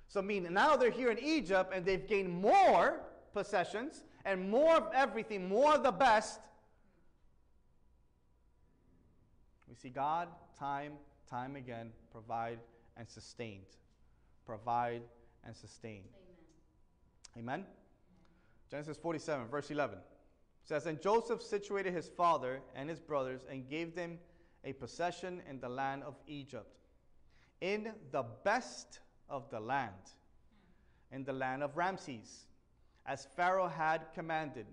So, I mean, now they're here in Egypt and they've gained more possessions and more of everything, more of the best We see God time, time again provide and sustained. Provide and sustain. Amen. Amen? Genesis 47, verse 11 says, And Joseph situated his father and his brothers and gave them a possession in the land of Egypt, in the best of the land, in the land of Ramses, as Pharaoh had commanded.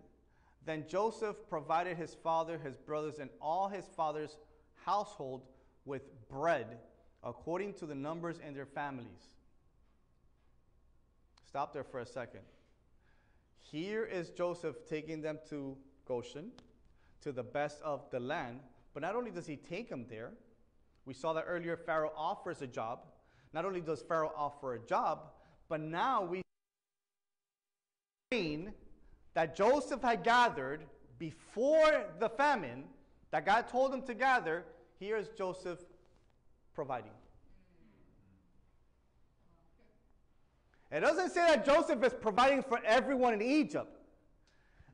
Then Joseph provided his father, his brothers, and all his father's household with bread according to the numbers in their families. Stop there for a second. Here is Joseph taking them to Goshen, to the best of the land. But not only does he take them there, we saw that earlier Pharaoh offers a job. Not only does Pharaoh offer a job, but now we see that Joseph had gathered before the famine that God told him to gather. Here is Joseph providing. It doesn't say that Joseph is providing for everyone in Egypt.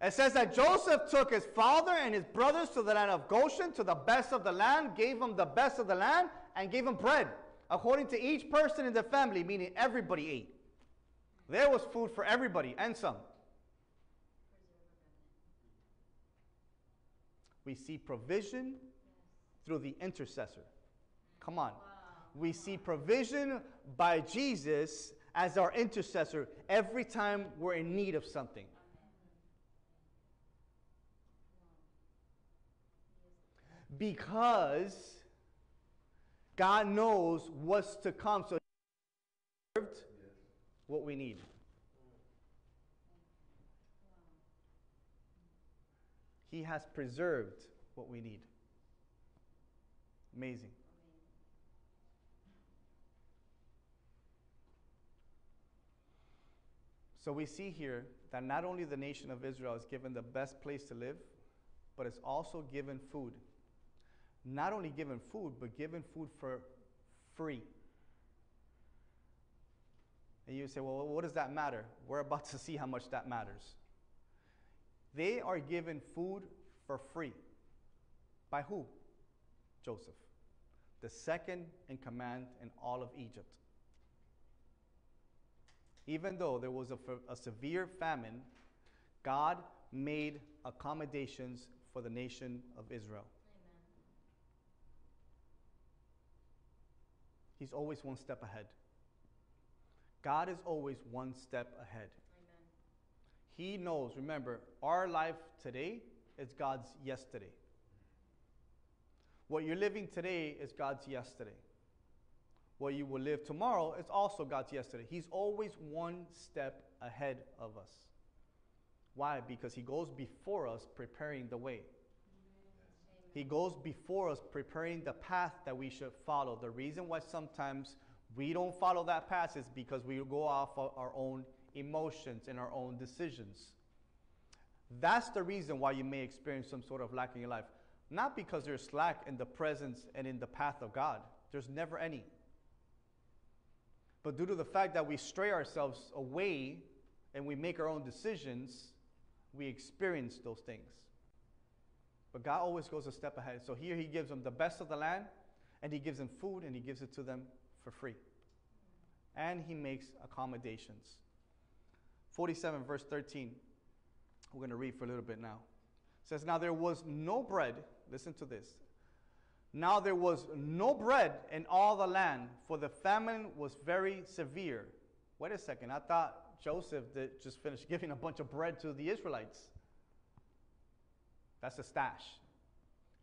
It says that Joseph took his father and his brothers to the land of Goshen, to the best of the land, gave them the best of the land, and gave them bread, according to each person in the family, meaning everybody ate. There was food for everybody and some. We see provision through the intercessor. Come on. We see provision by Jesus as our intercessor every time we're in need of something. Because God knows what's to come, so served what we need. He has preserved what we need. Amazing. So we see here that not only the nation of Israel is given the best place to live, but it's also given food. Not only given food, but given food for free. And you say, well, what does that matter? We're about to see how much that matters. They are given food for free. By who? Joseph, the second in command in all of Egypt. Even though there was a, a severe famine, God made accommodations for the nation of Israel. Amen. He's always one step ahead. God is always one step ahead. Amen. He knows, remember, our life today is God's yesterday. What you're living today is God's yesterday. What you will live tomorrow is also God's yesterday. He's always one step ahead of us. Why? Because He goes before us, preparing the way. He goes before us, preparing the path that we should follow. The reason why sometimes we don't follow that path is because we go off of our own emotions and our own decisions. That's the reason why you may experience some sort of lack in your life. Not because there's slack in the presence and in the path of God, there's never any. But due to the fact that we stray ourselves away and we make our own decisions, we experience those things. But God always goes a step ahead. So here he gives them the best of the land, and he gives them food, and he gives it to them for free. And he makes accommodations. 47, verse 13. We're going to read for a little bit now. It says, Now there was no bread. Listen to this. Now there was no bread in all the land, for the famine was very severe. Wait a second. I thought Joseph did just finished giving a bunch of bread to the Israelites. That's a stash.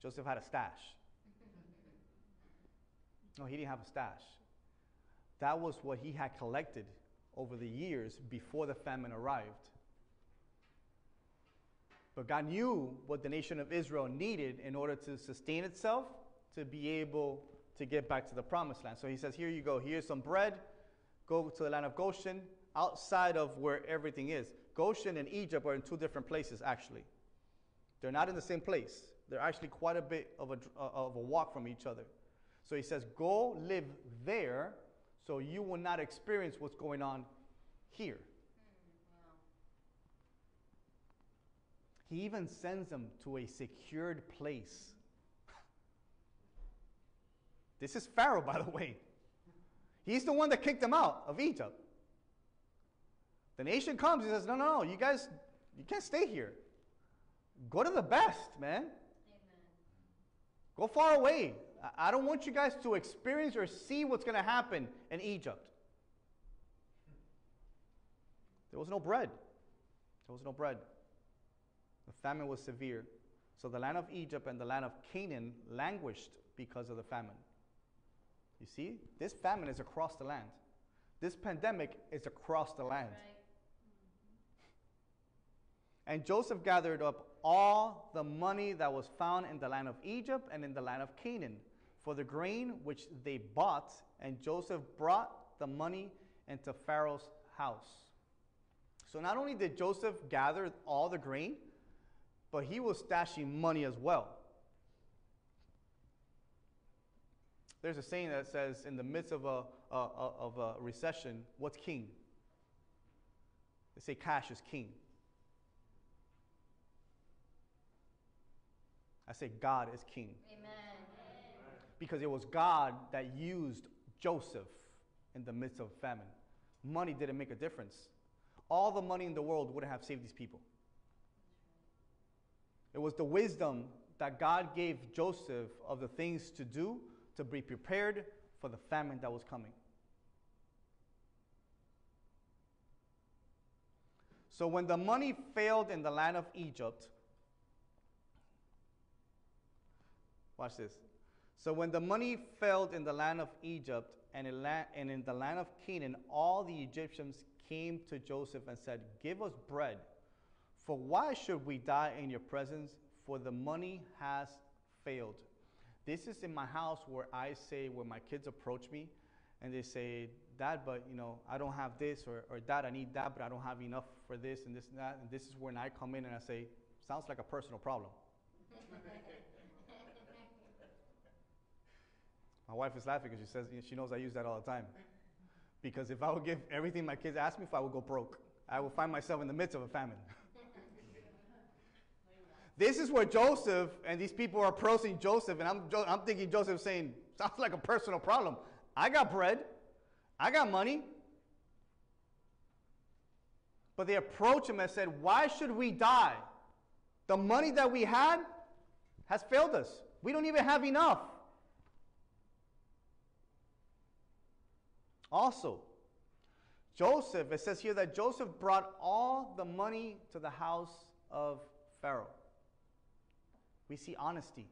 Joseph had a stash. No, he didn't have a stash. That was what he had collected over the years before the famine arrived. But God knew what the nation of Israel needed in order to sustain itself, to be able to get back to the promised land. So he says, Here you go. Here's some bread. Go to the land of Goshen, outside of where everything is. Goshen and Egypt are in two different places, actually. They're not in the same place. They're actually quite a bit of a, uh, of a walk from each other. So he says, Go live there so you will not experience what's going on here. He even sends them to a secured place. This is Pharaoh, by the way. He's the one that kicked them out of Egypt. The nation comes, he says, No, no, no, you guys, you can't stay here. Go to the best, man. Amen. Go far away. I- don't want you guys to experience or see what's going to happen in Egypt. There was no bread. There was no bread. The famine was severe. So the land of Egypt and the land of Canaan languished because of the famine. You see, this famine is across the land. This pandemic is across the land. Right. Mm-hmm. And Joseph gathered up all the money that was found in the land of Egypt and in the land of Canaan for the grain which they bought, and Joseph brought the money into Pharaoh's house. So not only did Joseph gather all the grain, but he was stashing money as well. There's a saying that says, in the midst of a, a- a- of a recession, what's king? They say cash is king. I say God is king Amen. because it was God that used Joseph in the midst of famine. Money didn't make a difference. All the money in the world wouldn't have saved these people. It was the wisdom that God gave Joseph of the things to do to be prepared for the famine that was coming. So when the money failed in the land of Egypt, watch this. So when the money failed in the land of Egypt and in, and in the land of Canaan, all the Egyptians came to Joseph and said, Give us bread. For why should we die in your presence? For the money has failed. This is in my house where I say, when my kids approach me and they say, Dad, but you know, I don't have this, or, or Dad, I need that, but I don't have enough for this and this and that. And this is when I come in and I say, Sounds like a personal problem. My wife is laughing because she says she knows I use that all the time. Because if I would give everything my kids ask me for, I would go broke. I would find myself in the midst of a famine. This is where Joseph and these people are approaching Joseph, and I'm, I'm thinking Joseph saying, sounds like a personal problem. I got bread, I got money. But they approach him and said, Why should we die? The money that we had has failed us. We don't even have enough. Also, Joseph, it says here that Joseph brought all the money to the house of Pharaoh. We see honesty.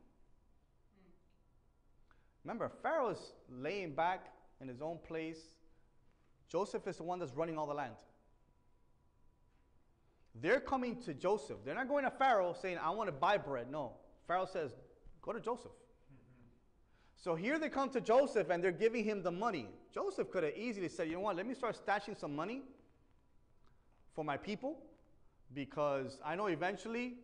Remember, Pharaoh is laying back in his own place. Joseph is the one that's running all the land. They're coming to Joseph. They're not going to Pharaoh saying, I want to buy bread. No. Pharaoh says, Go to Joseph. So here they come to Joseph and they're giving him the money. Joseph could have easily said, You know what? Let me start stashing some money for my people because I know eventually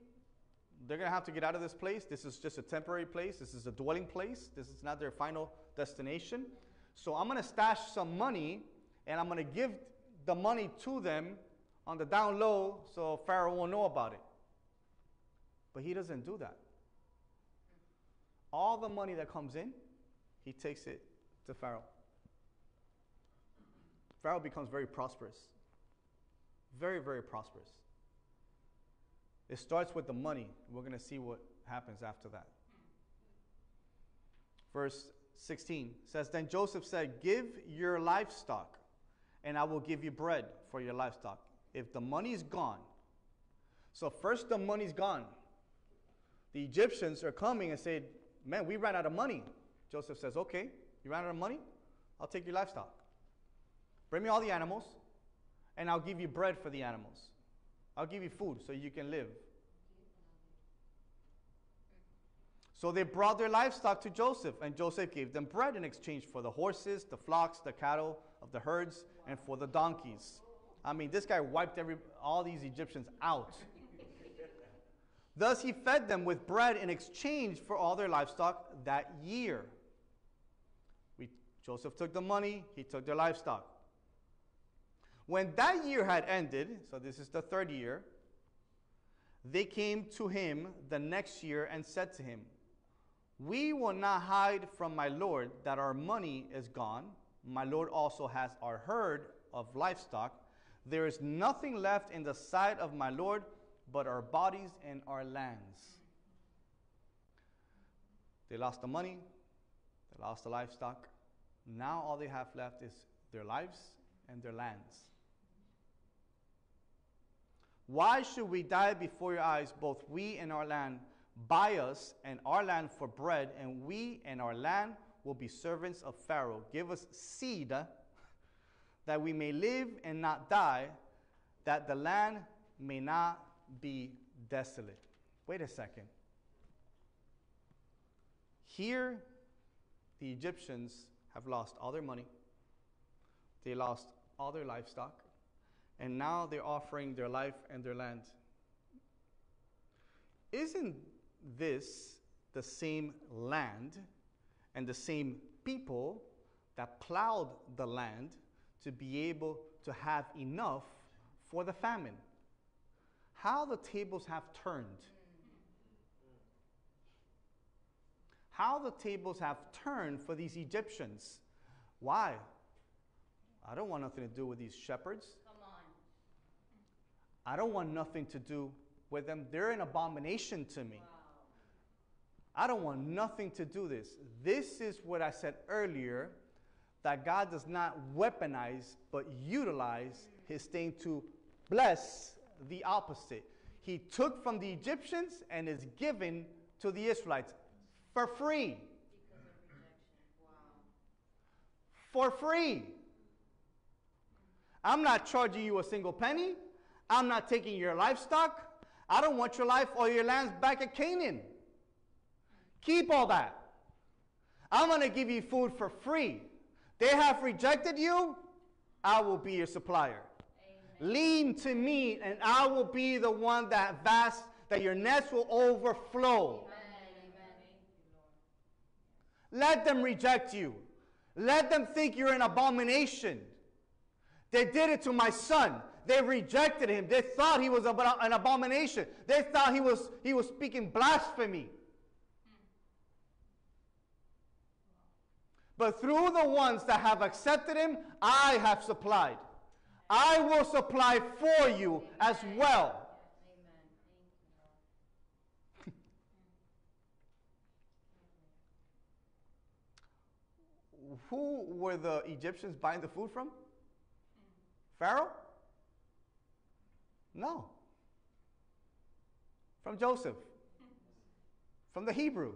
they're going to have to get out of this place. This is just a temporary place, this is a dwelling place, this is not their final destination. So I'm going to stash some money and I'm going to give the money to them on the down low so Pharaoh won't know about it. But he doesn't do that. All the money that comes in, he takes it to Pharaoh. Pharaoh becomes very prosperous. Very, very prosperous. It starts with the money. We're going to see what happens after that. Verse 16 says Then Joseph said, Give your livestock, and I will give you bread for your livestock. If the money is gone, so first the money's gone. The Egyptians are coming and say, Man, we ran out of money. Joseph says, Okay, you ran out of money? I'll take your livestock. Bring me all the animals, and I'll give you bread for the animals. I'll give you food so you can live. So they brought their livestock to Joseph, and Joseph gave them bread in exchange for the horses, the flocks, the cattle of the herds, and for the donkeys. I mean, this guy wiped every, all these Egyptians out. Thus he fed them with bread in exchange for all their livestock that year. We, Joseph took the money, he took their livestock. When that year had ended, so this is the third year, they came to him the next year and said to him, We will not hide from my Lord that our money is gone. My Lord also has our herd of livestock. There is nothing left in the sight of my Lord but our bodies and our lands. They lost the money, they lost the livestock. Now all they have left is their lives and their lands. Why should we die before your eyes, both we and our land? Buy us and our land for bread, and we and our land will be servants of Pharaoh. Give us seed uh, that we may live and not die, that the land may not be desolate. Wait a second. Here, the Egyptians have lost all their money, they lost all their livestock, and now they're offering their life and their land. Isn't this the same land and the same people that plowed the land to be able to have enough for the famine? How the tables have turned. How the tables have turned for these Egyptians. Why? I don't want nothing to do with these shepherds. I don't want nothing to do with them. They're an abomination to me. Wow. I don't want nothing to do this. This is what I said earlier that God does not weaponize but utilize his thing to bless the opposite. He took from the Egyptians and is given to the Israelites for free. Because of rejection. Wow. For free. I'm not charging you a single penny. I'm not taking your livestock. I don't want your life or your lands back at Canaan. Keep all that. I'm going to give you food for free. They have rejected you. I will be your supplier. Amen. Lean to me, and I will be the one that vast, that your nets will overflow. Amen. Amen. Let them reject you. Let them think you're an abomination. They did it to my son. They rejected him. They thought he was an abomination. They thought he was, he was speaking blasphemy. But through the ones that have accepted him, I have supplied. I will supply for you as well. Who were the Egyptians buying the food from? Pharaoh? No. From Joseph. From the Hebrew.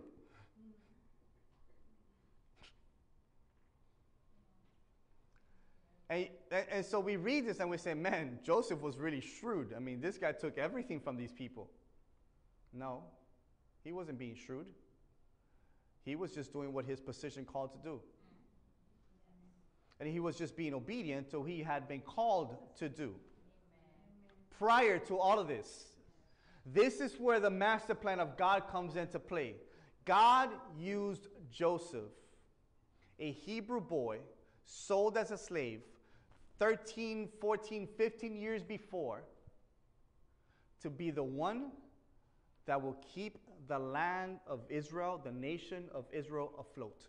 And, and, so we read this and we say, man, Joseph was really shrewd. I mean, this guy took everything from these people. No, he wasn't being shrewd. He was just doing what his position called to do. And he was just being obedient to he had been called to do. Prior to all of this, this is where the master plan of God comes into play. God used Joseph, a Hebrew boy, sold as a slave, 13, 14, 15 years before to be the one that will keep the land of Israel, the nation of Israel, afloat.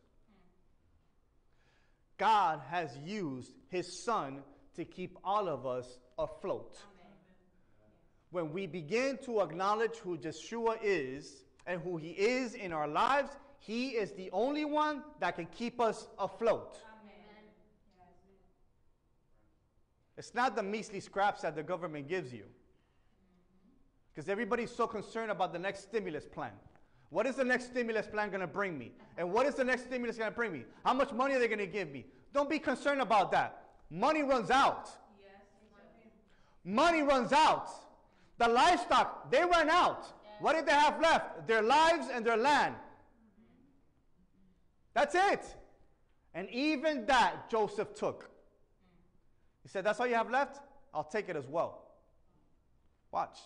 God has used his son to keep all of us afloat. When we begin to acknowledge who Yeshua is and who he is in our lives, he is the only one that can keep us afloat. Amen. It's not the measly scraps that the government gives you. Because everybody's so concerned about the next stimulus plan. What is the next stimulus plan going to bring me? And what is the next stimulus going to bring me? How much money are they going to give me? Don't be concerned about that. Money runs out. Yes. Money runs out. The livestock, they ran out. What did they have left? Their lives and their land. That's it. And even that Joseph took. He said, That's all you have left? I'll take it as well. Watch.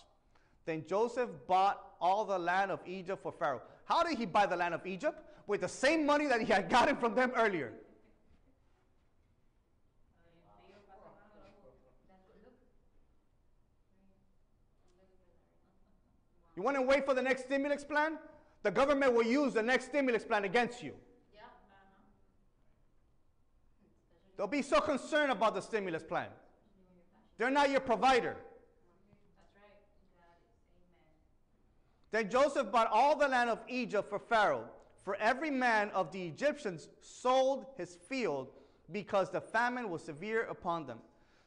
Then Joseph bought all the land of Egypt for Pharaoh. How did he buy the land of Egypt? With the same money that he had gotten from them earlier. You want to wait for the next stimulus plan? The government will use the next stimulus plan against you. Yep. They'll be so concerned about the stimulus plan. They're not your provider. That's right. Amen. Then Joseph bought all the land of Egypt for Pharaoh. For every man of the Egyptians sold his field because the famine was severe upon them.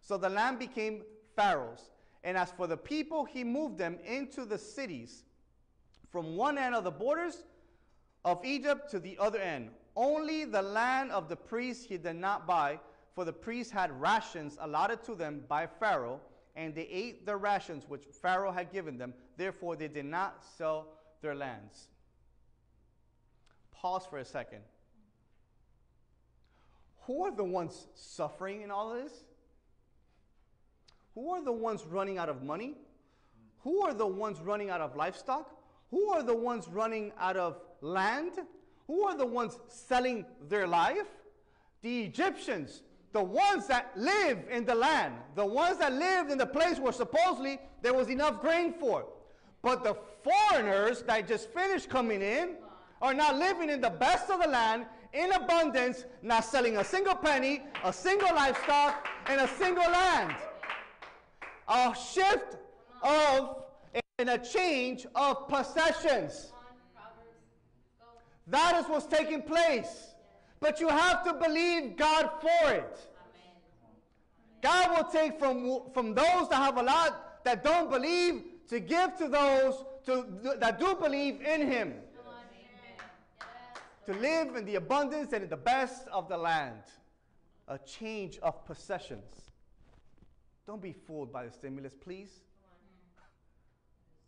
So the land became Pharaoh's. And as for the people, he moved them into the cities from one end of the borders of Egypt to the other end. Only the land of the priests he did not buy, for the priests had rations allotted to them by Pharaoh, and they ate the rations which Pharaoh had given them. Therefore, they did not sell their lands. Pause for a second. Who are the ones suffering in all this? Who are the ones running out of money? Who are the ones running out of livestock? Who are the ones running out of land? Who are the ones selling their life? The Egyptians, the ones that live in the land, the ones that lived in the place where supposedly there was enough grain for. But the foreigners that just finished coming in are now living in the best of the land in abundance, not selling a single penny, a single livestock, and a single land a shift of and a change of possessions. That is what's taking place. But you have to believe God for it. God will take from, from those that have a lot that don't believe to give to those to, that do believe in Him. To live in the abundance and in the best of the land. A change of possessions. Don't be fooled by the stimulus, please.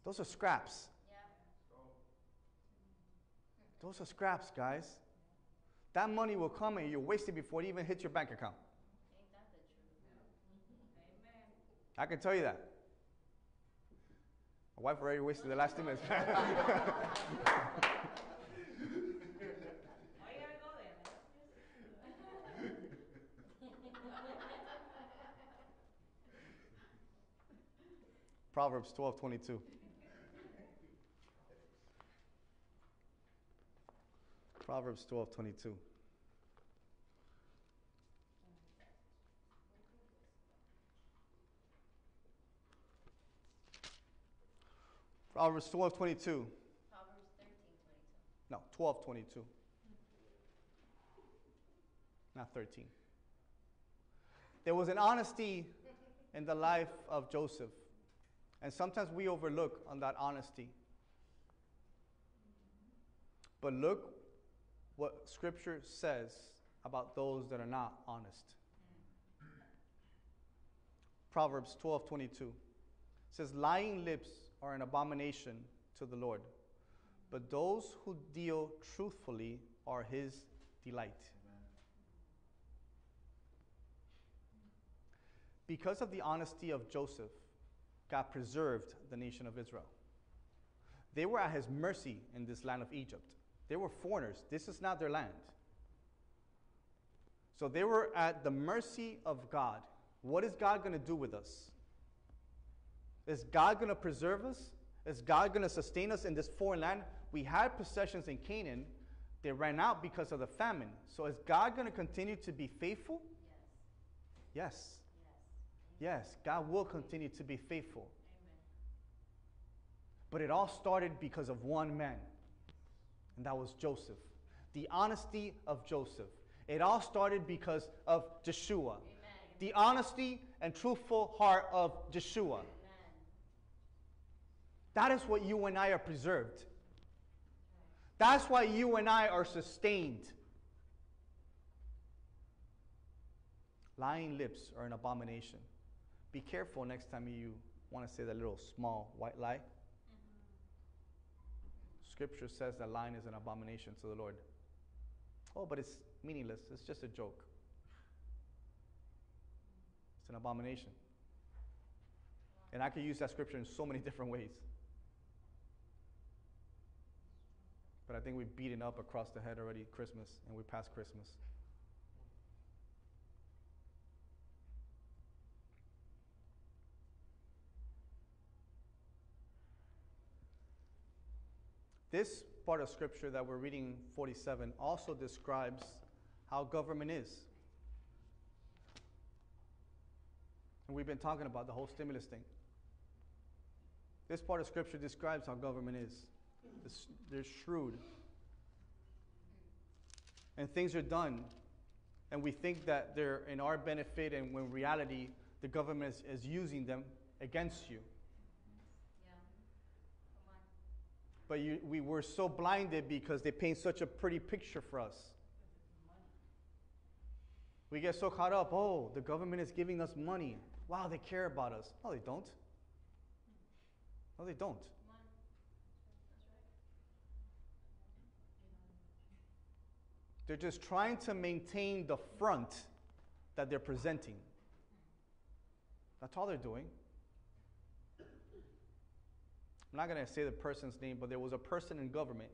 Those are scraps. Those are scraps, guys. That money will come and you'll waste it before it even hits your bank account. Ain't that the truth? I can tell you that. My wife already wasted the last two minutes. Why you gotta go there, man? Proverbs 12 22. Proverbs 12 22. Proverbs 12 22. Proverbs thirteen twenty-two. No, 12 22. Not 13. There was an honesty in the life of Joseph. And sometimes we overlook on that honesty. But look what scripture says about those that are not honest. Proverbs 12 22 says, Lying lips are an abomination to the Lord, but those who deal truthfully are his delight. Because of the honesty of Joseph, God preserved the nation of Israel. They were at his mercy in this land of Egypt. They were foreigners. This is not their land. So they were at the mercy of God what is God going to do with us? Is God going to preserve us? Is God going to sustain us in this foreign land? We had possessions in Canaan. They ran out because of the famine. So is God going to continue to be faithful? Yes. Yes. Yes. God will continue to be faithful. Amen. But it all started because of one man, and that was Joseph. The honesty of Joseph. It all started because of Yeshua. Amen. The honesty and truthful heart of Yeshua. Amen. That is what you and I are preserved. That's why you and I are sustained. Lying lips are an abomination. Be careful next time you want to say that little small white lie. Mm-hmm. Scripture says that lying is an abomination to the Lord. Oh, but it's meaningless. It's just a joke. It's an abomination. And I could use that scripture in so many different ways. But I think we've beaten up across the head already Christmas, and we're past Christmas. This part of scripture that we're reading, 47, also describes how government is. And we've been talking about the whole stimulus thing. This part of scripture describes how government is. They're shrewd. And things are done. And we think that they're in our benefit, and when reality, the government is, is using them against you. Yeah. Come on. But you, we were so blinded because they paint such a pretty picture for us. We get so caught up, oh, the government is giving us money. Wow, they care about us. No, they don't. No, they don't. They're just trying to maintain the front that they're presenting. That's all they're doing. I'm not going to say the person's name, but there was a person in government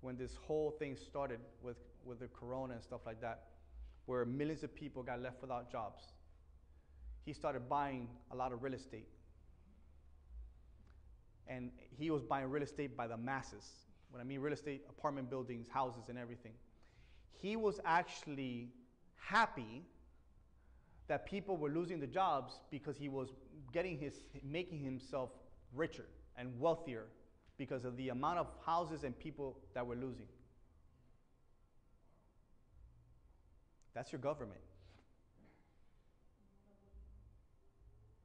when this whole thing started with, with the corona and stuff like that, where millions of people got left without jobs. He started buying a lot of real estate. And he was buying real estate by the masses. When I mean real estate, apartment buildings, houses, and everything he was actually happy that people were losing the jobs because he was getting his making himself richer and wealthier because of the amount of houses and people that we're losing. That's your government.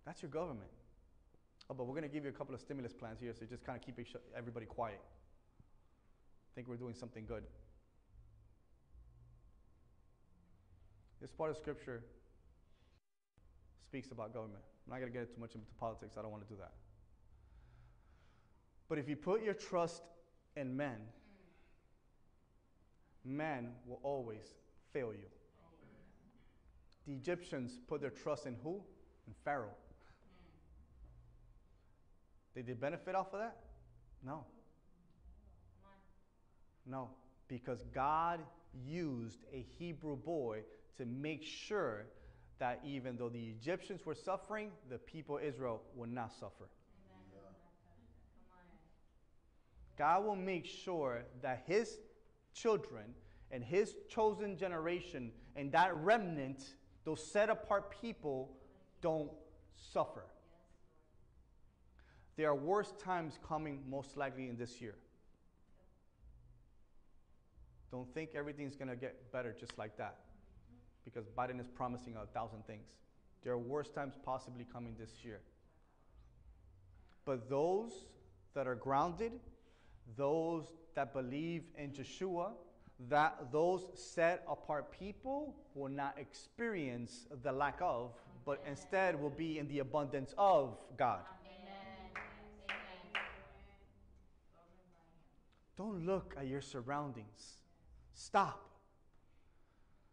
That's your government. Oh, but we're going to give you a couple of stimulus plans here, so just kind of keep everybody quiet. Think we're doing something good. This part of scripture speaks about government. I'm not going to get too much into politics. I don't want to do that. But if you put your trust in men, men will always fail you. The Egyptians put their trust in who? In Pharaoh. Did they benefit off of that? No. No, because God used a Hebrew boy to make sure that even though the Egyptians were suffering, the people of Israel would not suffer. Amen. Come on. God will make sure that his children and his chosen generation and that remnant, those set apart people, don't suffer. There are worse times coming, most likely, in this year. Don't think everything's going to get better just like that because Biden is promising a thousand things. There are worse times possibly coming this year. But those that are grounded, those that believe in Yeshua, that those set apart people will not experience the lack of, but instead will be in the abundance of God. Amen. Amen. Don't look at your surroundings. Stop.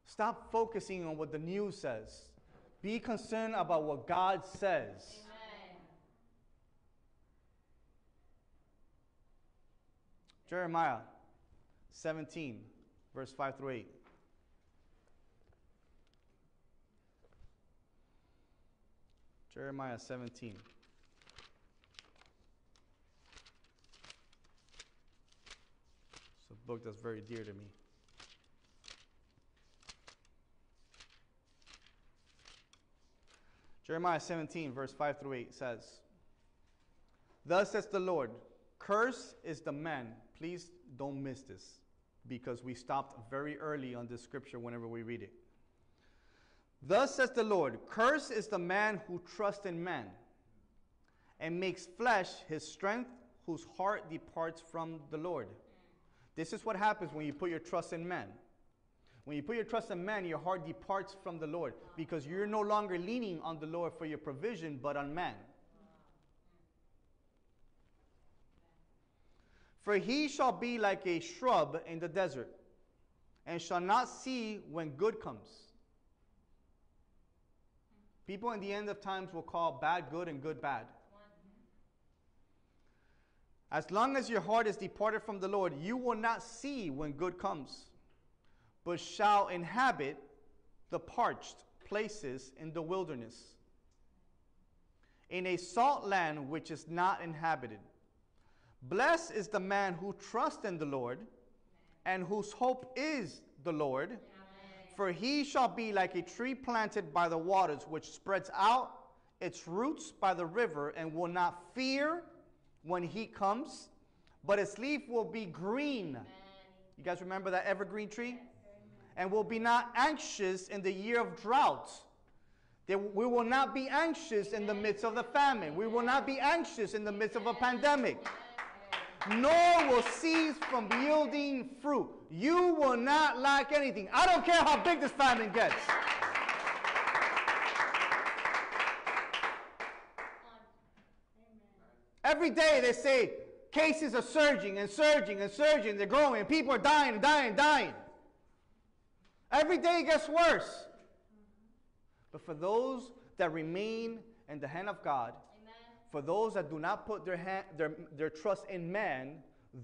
Stop focusing on what the news says. Be concerned about what God says. Jeremiah 17, verse 5 through 8. Jeremiah 17. It's a book that's very dear to me. Jeremiah 17, verse 5 through 8 says, Thus says the Lord, curse is the man. Please don't miss this because we stopped very early on this scripture whenever we read it. Thus says the Lord, curse is the man who trusts in man and makes flesh his strength, whose heart departs from the Lord. This is what happens when you put your trust in man. When you put your trust in man, your heart departs from the Lord because you're no longer leaning on the Lord for your provision, but on man. For he shall be like a shrub in the desert, and shall not see when good comes. People in the end of times will call bad good and good bad. As long as your heart is departed from the Lord, you will not see when good comes, but shall inhabit the parched places in the wilderness, in a salt land which is not inhabited. Blessed is the man who trusts in the Lord and whose hope is the Lord. For he shall be like a tree planted by the waters, which spreads out its roots by the river and will not fear when heat comes, but its leaf will be green. You guys remember that evergreen tree? And will be not anxious in the year of drought. We will not be anxious in the midst of the famine. We will not be anxious in the midst of a pandemic nor will cease from yielding fruit. You will not lack anything. I don't care how big this famine gets. Every day they say cases are surging and surging and surging. They're growing. People are dying and dying dying. Every day it gets worse. But for those that remain in the hand of God, for those that do not put their, hand, their, their trust in man,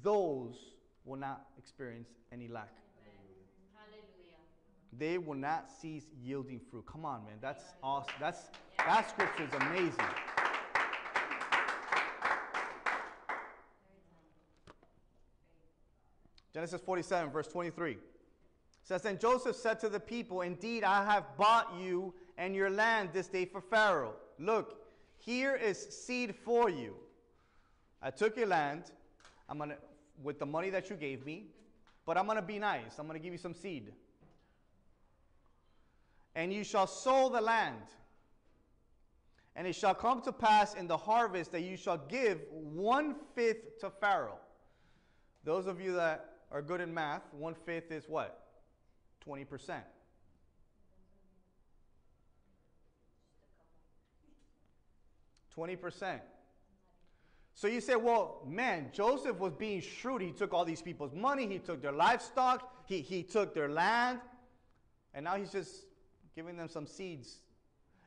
those will not experience any lack. Hallelujah. They will not cease yielding fruit. Come on, man. That's awesome. That's, that scripture is amazing. Genesis 47, verse 23 says, Then Joseph said to the people, Indeed, I have bought you and your land this day for Pharaoh. Look, here is seed for you. I took your land. I'm gonna with the money that you gave me, but I'm gonna be nice. I'm gonna give you some seed. And you shall sow the land. And it shall come to pass in the harvest that you shall give one fifth to Pharaoh. Those of you that are good in math, one fifth is what? 20%. 20%. So you say, well, man, Joseph was being shrewd. He took all these people's money, he took their livestock, he, he took their land, and now he's just giving them some seeds.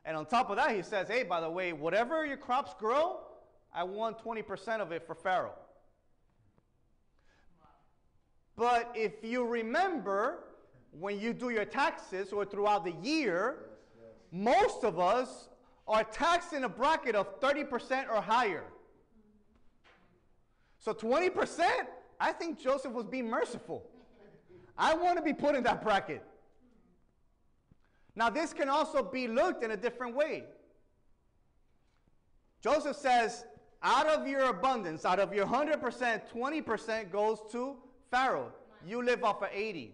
And on top of that, he says, hey, by the way, whatever your crops grow, I want 20% of it for Pharaoh. But if you remember, when you do your taxes or throughout the year, most of us are taxed in a bracket of 30% or higher. So 20%, I think Joseph was being merciful. I want to be put in that bracket. Now, this can also be looked in a different way. Joseph says, out of your abundance, out of your 100%, 20% goes to Pharaoh. You live off of 80.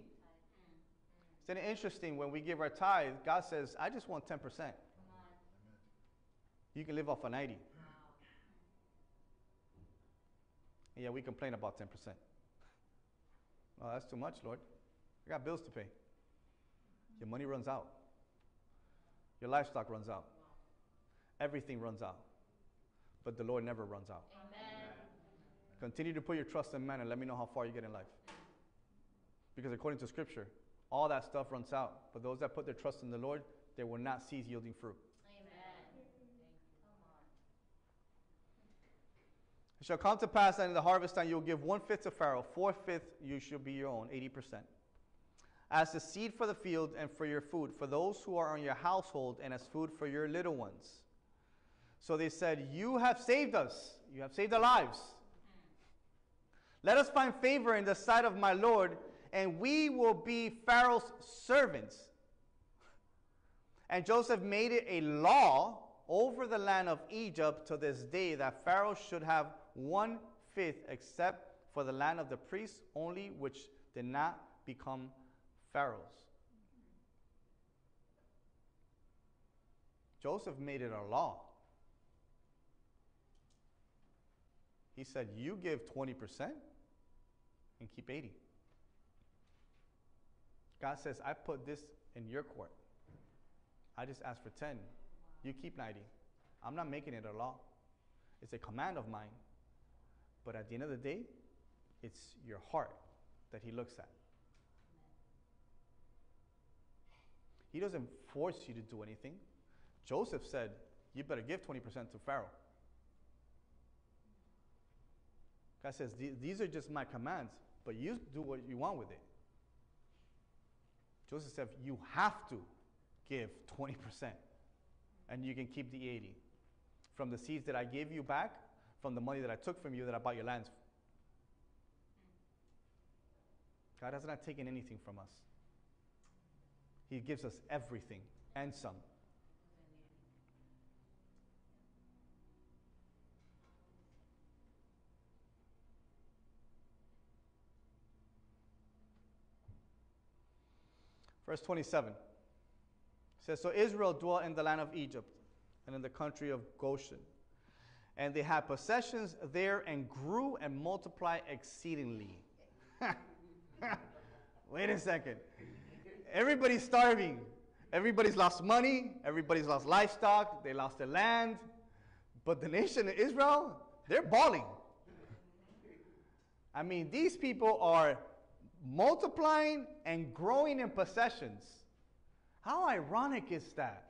Isn't it interesting when we give our tithe, God says, I just want 10% you can live off of 90. Yeah, we complain about 10%. Oh, that's too much, Lord. I got bills to pay. Your money runs out. Your livestock runs out. Everything runs out. But the Lord never runs out. Amen. Continue to put your trust in man and let me know how far you get in life. Because according to Scripture, all that stuff runs out. But those that put their trust in the Lord, they will not cease yielding fruit. It shall come to pass that in the harvest time you will give one fifth to Pharaoh, four fifths you shall be your own, 80%. As the seed for the field and for your food, for those who are on your household, and as food for your little ones. So they said, You have saved us. You have saved our lives. Let us find favor in the sight of my Lord, and we will be Pharaoh's servants. And Joseph made it a law over the land of Egypt to this day that Pharaoh should have one fifth, except for the land of the priests only, which did not become Pharaoh's. Joseph made it a law. He said, You give 20% and keep 80. God says, I put this in your court. I just asked for 10. You keep 90. I'm not making it a law. It's a command of mine. But at the end of the day, it's your heart that he looks at. He doesn't force you to do anything. Joseph said, You better give 20% to Pharaoh. God says, These are just my commands, but you do what you want with it. Joseph said, You have to give 20%, and you can keep the 80 from the seeds that I gave you back, from the money that I took from you that I bought your lands. God has not taken anything from us. He gives us everything and some. Verse 27 says, So Israel dwelt in the land of Egypt and in the country of Goshen. And they had possessions there and grew and multiplied exceedingly. Wait a second. Everybody's starving. Everybody's lost money. Everybody's lost livestock. They lost their land. But the nation of Israel, they're balling. I mean, these people are multiplying and growing in possessions. How ironic is that?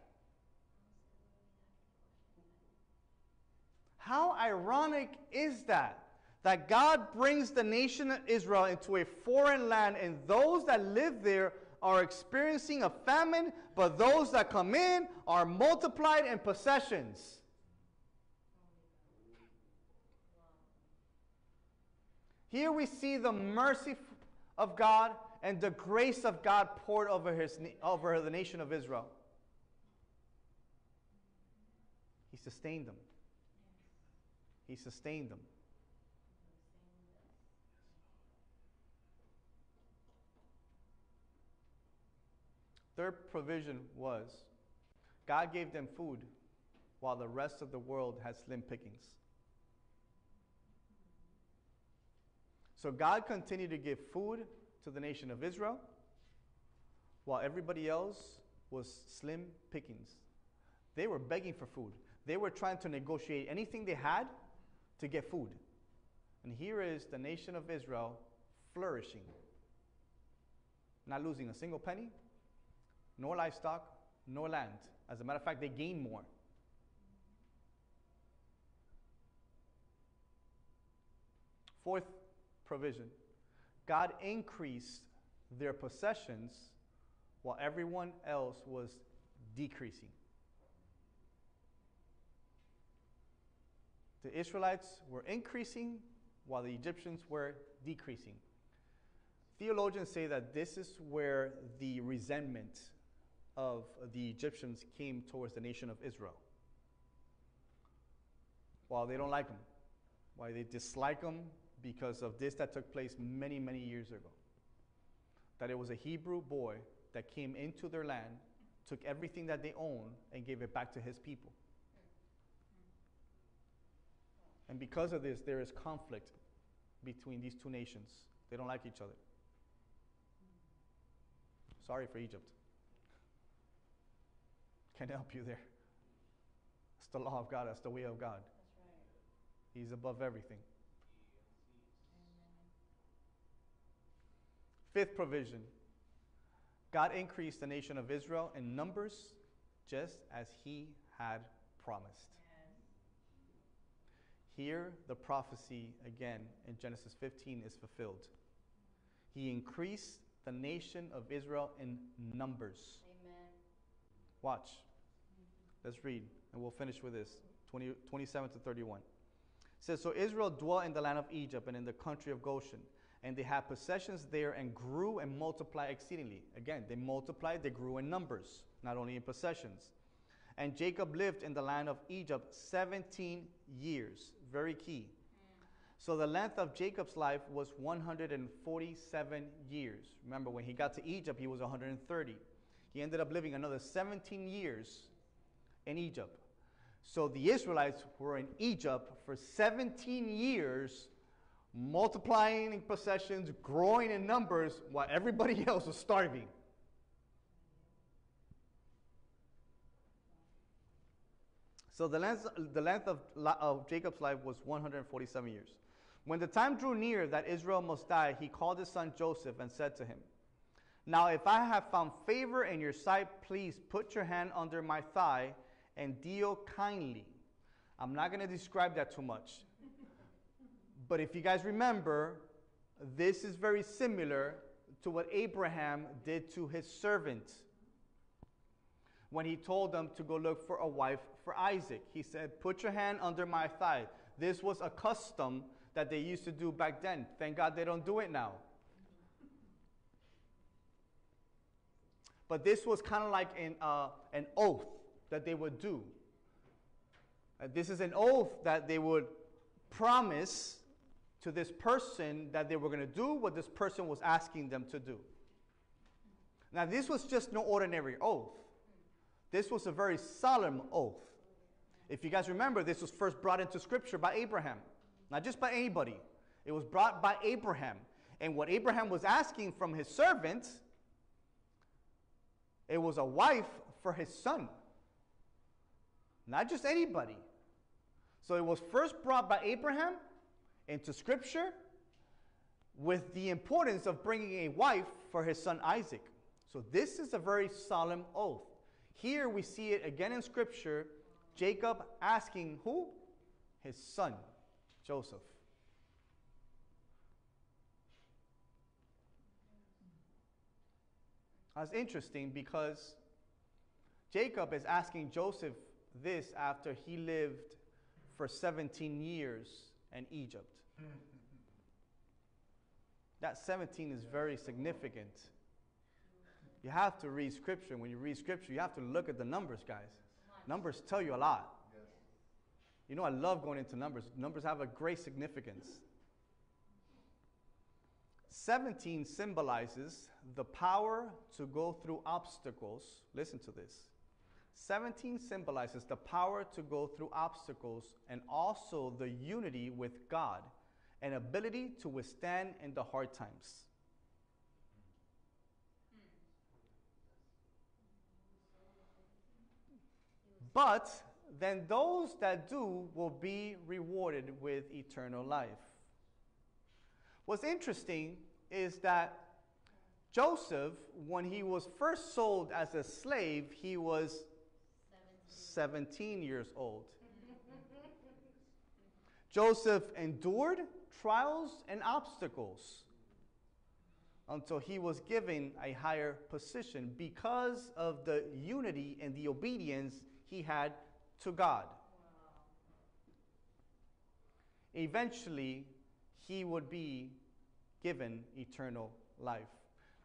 How ironic is that? That God brings the nation of Israel into a foreign land, and those that live there are experiencing a famine, but those that come in are multiplied in possessions. Here we see the mercy of God and the grace of God poured over, his, over the nation of Israel. He sustained them. He sustained them. Their provision was God gave them food while the rest of the world had slim pickings. So God continued to give food to the nation of Israel while everybody else was slim pickings. They were begging for food. They were trying to negotiate anything they had to get food. And here is the nation of Israel flourishing, not losing a single penny, nor livestock, nor land. As a matter of fact, they gain more. Fourth provision God increased their possessions while everyone else was decreasing. The Israelites were increasing while the Egyptians were decreasing. Theologians say that this is where the resentment of the Egyptians came towards the nation of Israel. While they don't like them, why they dislike them because of this that took place many, many years ago. That it was a Hebrew boy that came into their land, took everything that they owned, and gave it back to his people. And because of this, there is conflict between these two nations. They don't like each other. Sorry for Egypt. Can't help you there. It's the law of God, that's the way of God. That's right. He's above everything. Fifth provision God increased the nation of Israel in numbers just as he had promised. Here, the prophecy again in Genesis 15 is fulfilled. He increased the nation of Israel in numbers. Amen. Watch. Let's read, and we'll finish with this. 20, 27 to 31. It says, So Israel dwelt in the land of Egypt and in the country of Goshen, and they had possessions there and grew and multiplied exceedingly. Again, they multiplied, they grew in numbers, not only in possessions. And Jacob lived in the land of Egypt 17 years. Very key. So the length of Jacob's life was 147 years. Remember, when he got to Egypt, he was 130. He ended up living another 17 years in Egypt. So the Israelites were in Egypt for 17 years, multiplying in possessions, growing in numbers, while everybody else was starving. So the length, the length of, of Jacob's life was 147 years. When the time drew near that Israel must die, he called his son Joseph and said to him, Now if I have found favor in your sight, please put your hand under my thigh and deal kindly. I'm not going to describe that too much. but if you guys remember, this is very similar to what Abraham did to his servant when he told them to go look for a wife for Isaac. He said, Put your hand under my thigh. This was a custom that they used to do back then. Thank God they don't do it now. But this was kind of like an, uh, an oath that they would do. Uh, this is an oath that they would promise to this person that they were going to do what this person was asking them to do. Now, this was just no ordinary oath. This was a very solemn oath. If you guys remember, this was first brought into scripture by Abraham, not just by anybody. It was brought by Abraham. And what Abraham was asking from his servant, it was a wife for his son not just anybody. So it was first brought by Abraham into scripture with the importance of bringing a wife for his son Isaac. So this is a very solemn oath. Here we see it again in scripture Jacob asking who? His son, Joseph. That's interesting because Jacob is asking Joseph this after he lived for 17 years in Egypt. That 17 is very significant. You have to read scripture. When you read scripture, you have to look at the numbers, guys. Numbers tell you a lot. You know, I love going into numbers. Numbers have a great significance. 17 symbolizes the power to go through obstacles. Listen to this 17 symbolizes the power to go through obstacles and also the unity with God and ability to withstand in the hard times. But then those that do will be rewarded with eternal life. What's interesting is that Joseph, when he was first sold as a slave, he was 17 years old. Joseph endured trials and obstacles until he was given a higher position because of the unity and the obedience he had to God. Eventually, he would be given eternal life.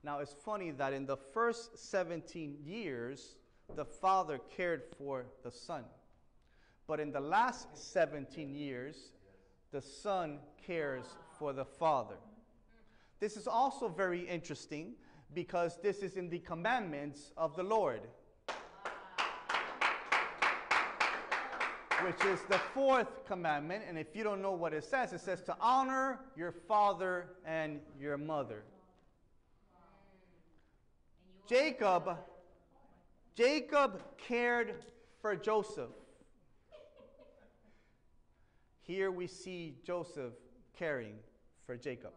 Now, it's funny that in the first 17 years, the father cared for the son. But in the last 17 years, the son cares for the father. This is also very interesting because this is in the commandments of the Lord, which is the fourth commandment. And if you don't know what it says, it says to honor your father and your mother. Jacob Jacob cared for Joseph. Here we see Joseph caring for Jacob.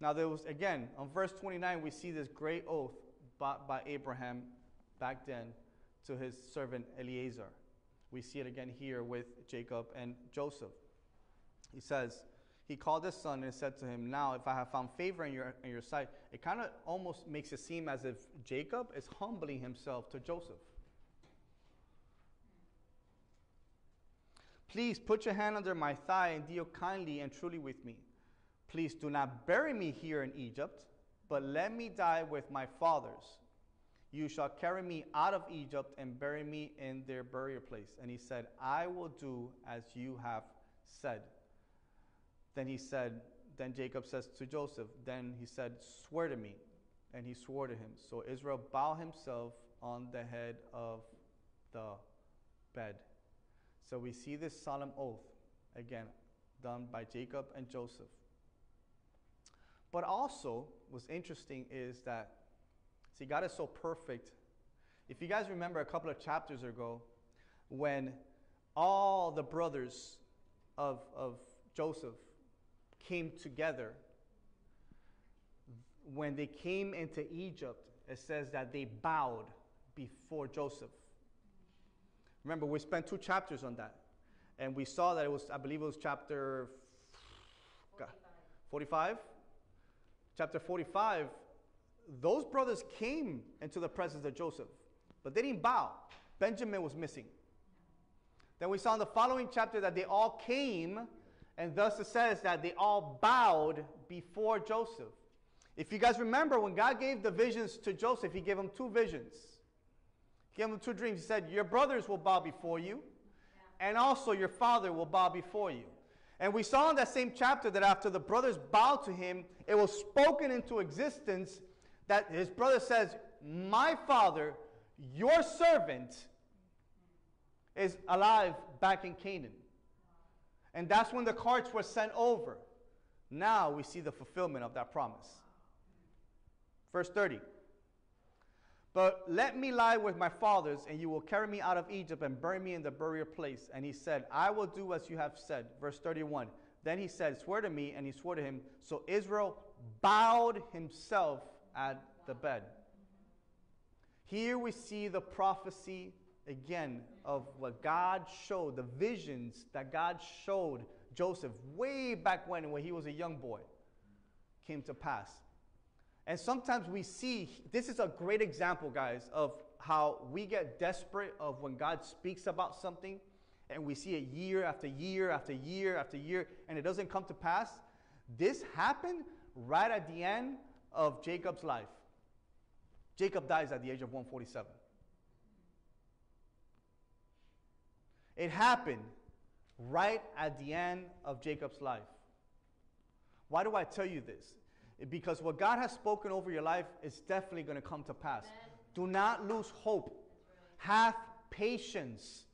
Now, there was, again, on verse 29, we see this great oath bought by Abraham back then to his servant Eliezer. We see it again here with Jacob and Joseph. He says, he called his son and said to him, Now, if I have found favor in your, in your sight, it kind of almost makes it seem as if Jacob is humbling himself to Joseph. Please put your hand under my thigh and deal kindly and truly with me. Please do not bury me here in Egypt, but let me die with my fathers. You shall carry me out of Egypt and bury me in their burial place. And he said, I will do as you have said. Then he said, Then Jacob says to Joseph, Then he said, Swear to me. And he swore to him. So Israel bowed himself on the head of the bed. So we see this solemn oath, again, done by Jacob and Joseph. But also, what's interesting is that, see, God is so perfect. If you guys remember a couple of chapters ago, when all the brothers of, of Joseph came together, when they came into Egypt, it says that they bowed before Joseph. Remember, we spent two chapters on that. And we saw that it was, I believe it was chapter 45. Chapter 45. Those brothers came into the presence of Joseph, but they didn't bow. Benjamin was missing. Then we saw in the following chapter that they all came, and thus it says that they all bowed before Joseph. If you guys remember, when God gave the visions to Joseph, he gave him two visions. He gave him two dreams. He said, Your brothers will bow before you, and also your father will bow before you. And we saw in that same chapter that after the brothers bowed to him, it was spoken into existence that his brother says, My father, your servant, is alive back in Canaan. And that's when the carts were sent over. Now we see the fulfillment of that promise. Verse 30. But let me lie with my fathers, and you will carry me out of Egypt and bury me in the burial place. And he said, I will do as you have said. Verse 31. Then he said, Swear to me. And he swore to him. So Israel bowed himself at the bed. Here we see the prophecy again of what God showed, the visions that God showed Joseph way back when, when he was a young boy, came to pass. And sometimes we see, this is a great example, guys, of how we get desperate of when God speaks about something and we see it year after year after year after year and it doesn't come to pass. This happened right at the end of Jacob's life. Jacob dies at the age of 147. It happened right at the end of Jacob's life. Why do I tell you this? Because what God has spoken over your life is definitely going to come to pass. Amen. Do not lose hope. Have patience.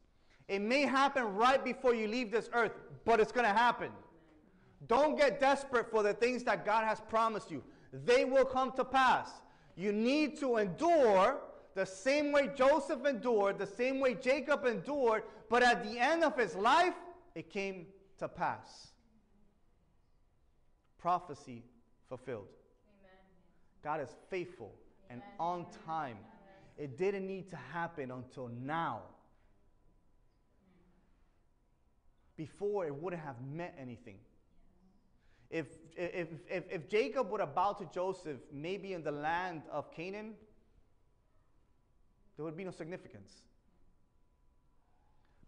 It may happen right before you leave this earth, but it's going to happen. Don't get desperate for the things that God has promised you. They will come to pass. You need to endure the same way Joseph endured, the same way Jacob endured, but at the end of his life, it came to pass. Prophecy fulfilled. Amen. God is faithful Amen. and on time. It didn't need to happen until now. Before, it wouldn't have meant anything. If, if, if, if Jacob would have bowed to Joseph, maybe in the land of Canaan, there would be no significance.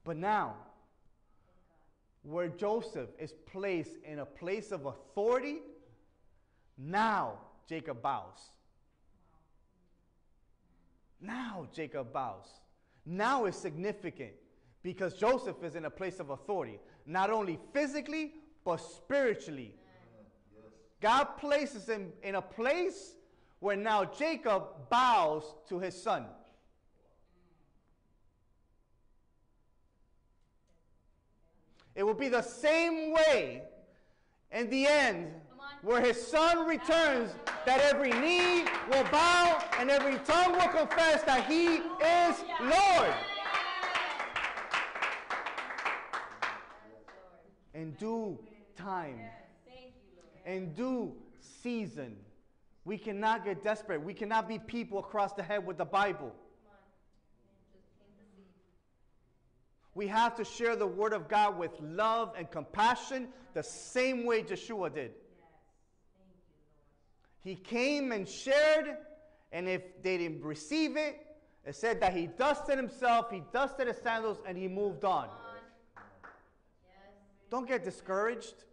But now, where Joseph is placed in a place of authority, now Jacob bows. Now Jacob bows. Now is significant because Joseph is in a place of authority, not only physically, but spiritually. God places him in a place where now Jacob bows to his son. It will be the same way in the end where his son returns, that every knee will bow and every tongue will confess that he is Lord. In due time, in due season, we cannot get desperate. We cannot be people across the head with the Bible. We have to share the word of God with love and compassion the same way Yeshua did. He came and shared, and if they didn't receive it, it said that he dusted himself, he dusted his sandals, and he moved on. Don't get discouraged.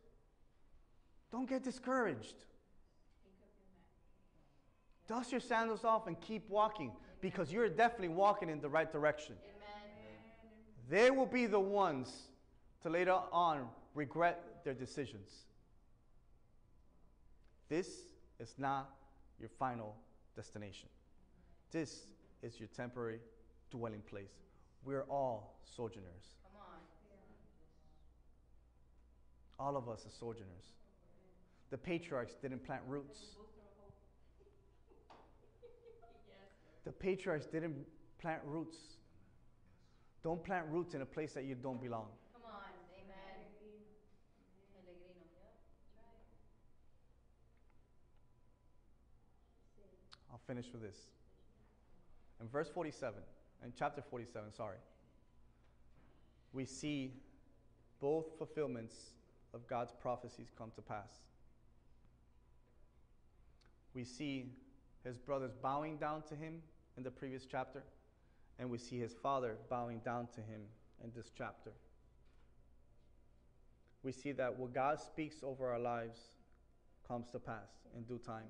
Don't get discouraged. Dust your sandals off and keep walking because you're definitely walking in the right direction. They will be the ones to later on regret their decisions. This is not your final destination. This is your temporary dwelling place. We're all sojourners. All of us are sojourners. The patriarchs didn't plant roots. The patriarchs didn't plant roots. Don't plant roots in a place that you don't belong. Come on, amen. Peregrino. I'll finish with this. In verse 47, in chapter 47, sorry, we see both fulfillments of God's prophecies come to pass. We see his brothers bowing down to him in the previous chapter, and we see his father bowing down to him in this chapter. We see that what God speaks over our lives comes to pass in due time.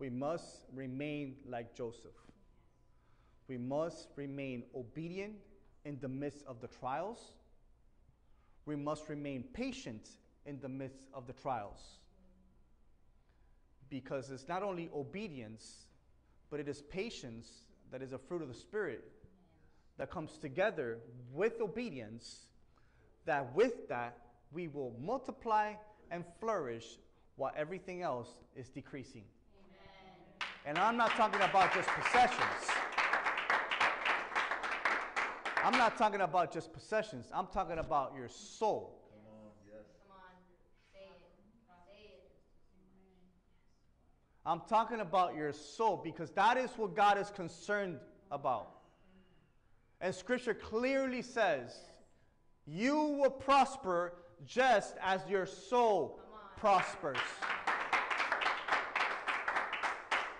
We must remain like Joseph. We must remain obedient in the midst of the trials. We must remain patient in the midst of the trials. Because it's not only obedience, but it is patience that is a fruit of the Spirit that comes together with obedience, that with that we will multiply and flourish while everything else is decreasing. And I'm not talking about just possessions. I'm not talking about just possessions. I'm talking about your soul. I'm talking about your soul because that is what God is concerned about. And scripture clearly says, you will prosper just as your soul prospers.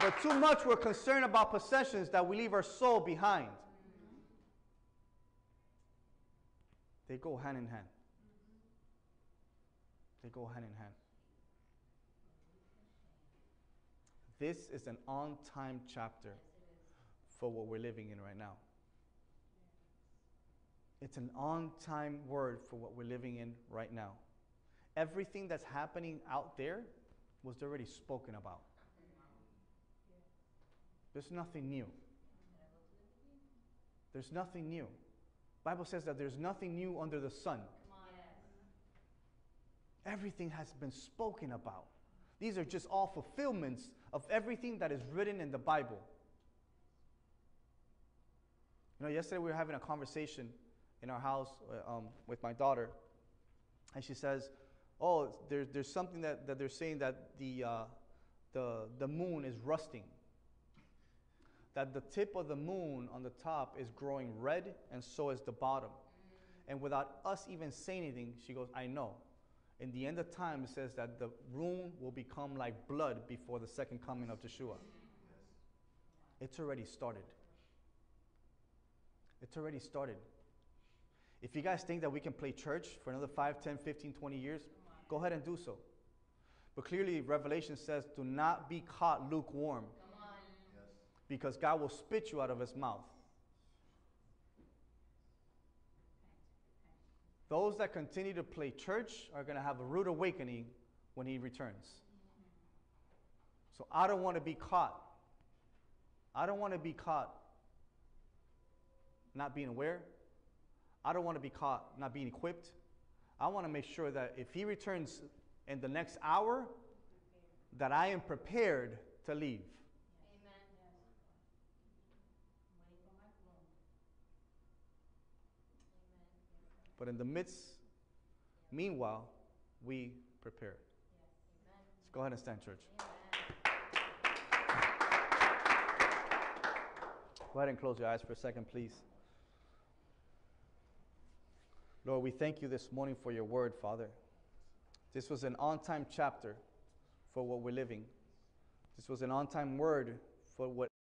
But too much we're concerned about possessions that we leave our soul behind. They go hand in hand. They go hand in hand. This is an on time chapter for what we're living in right now. It's an on time word for what we're living in right now. Everything that's happening out there was already spoken about. There's nothing new. There's nothing new. Bible says that there's nothing new under the sun. Everything has been spoken about. These are just all fulfillments of everything that is written in the Bible. You know, yesterday we were having a conversation in our house uh, um, with my daughter, and she says, "Oh, there, there's something that, that they're saying that the, uh, the, the moon is rusting. That the tip of the moon on the top is growing red, and so is the bottom. And without us even saying anything, she goes, I know. In the end of time, it says that the moon will become like blood before the second coming of Yeshua. It's already started. It's already started. If you guys think that we can play church for another 5, 10, 15, 20 years, go ahead and do so. But clearly, Revelation says, do not be caught lukewarm. Because God will spit you out of his mouth. Those that continue to play church are going to have a rude awakening when he returns. So I don't want to be caught. I don't want to be caught not being aware. I don't want to be caught not being equipped. I want to make sure that if he returns in the next hour, that I am prepared to leave. Amen. But in the midst, meanwhile, we prepare. Let's go ahead and stand, church. Go ahead and close your eyes for a second, please. Lord, we thank you this morning for your word, Father. This was an on time chapter for what we're living. This was an on time word for what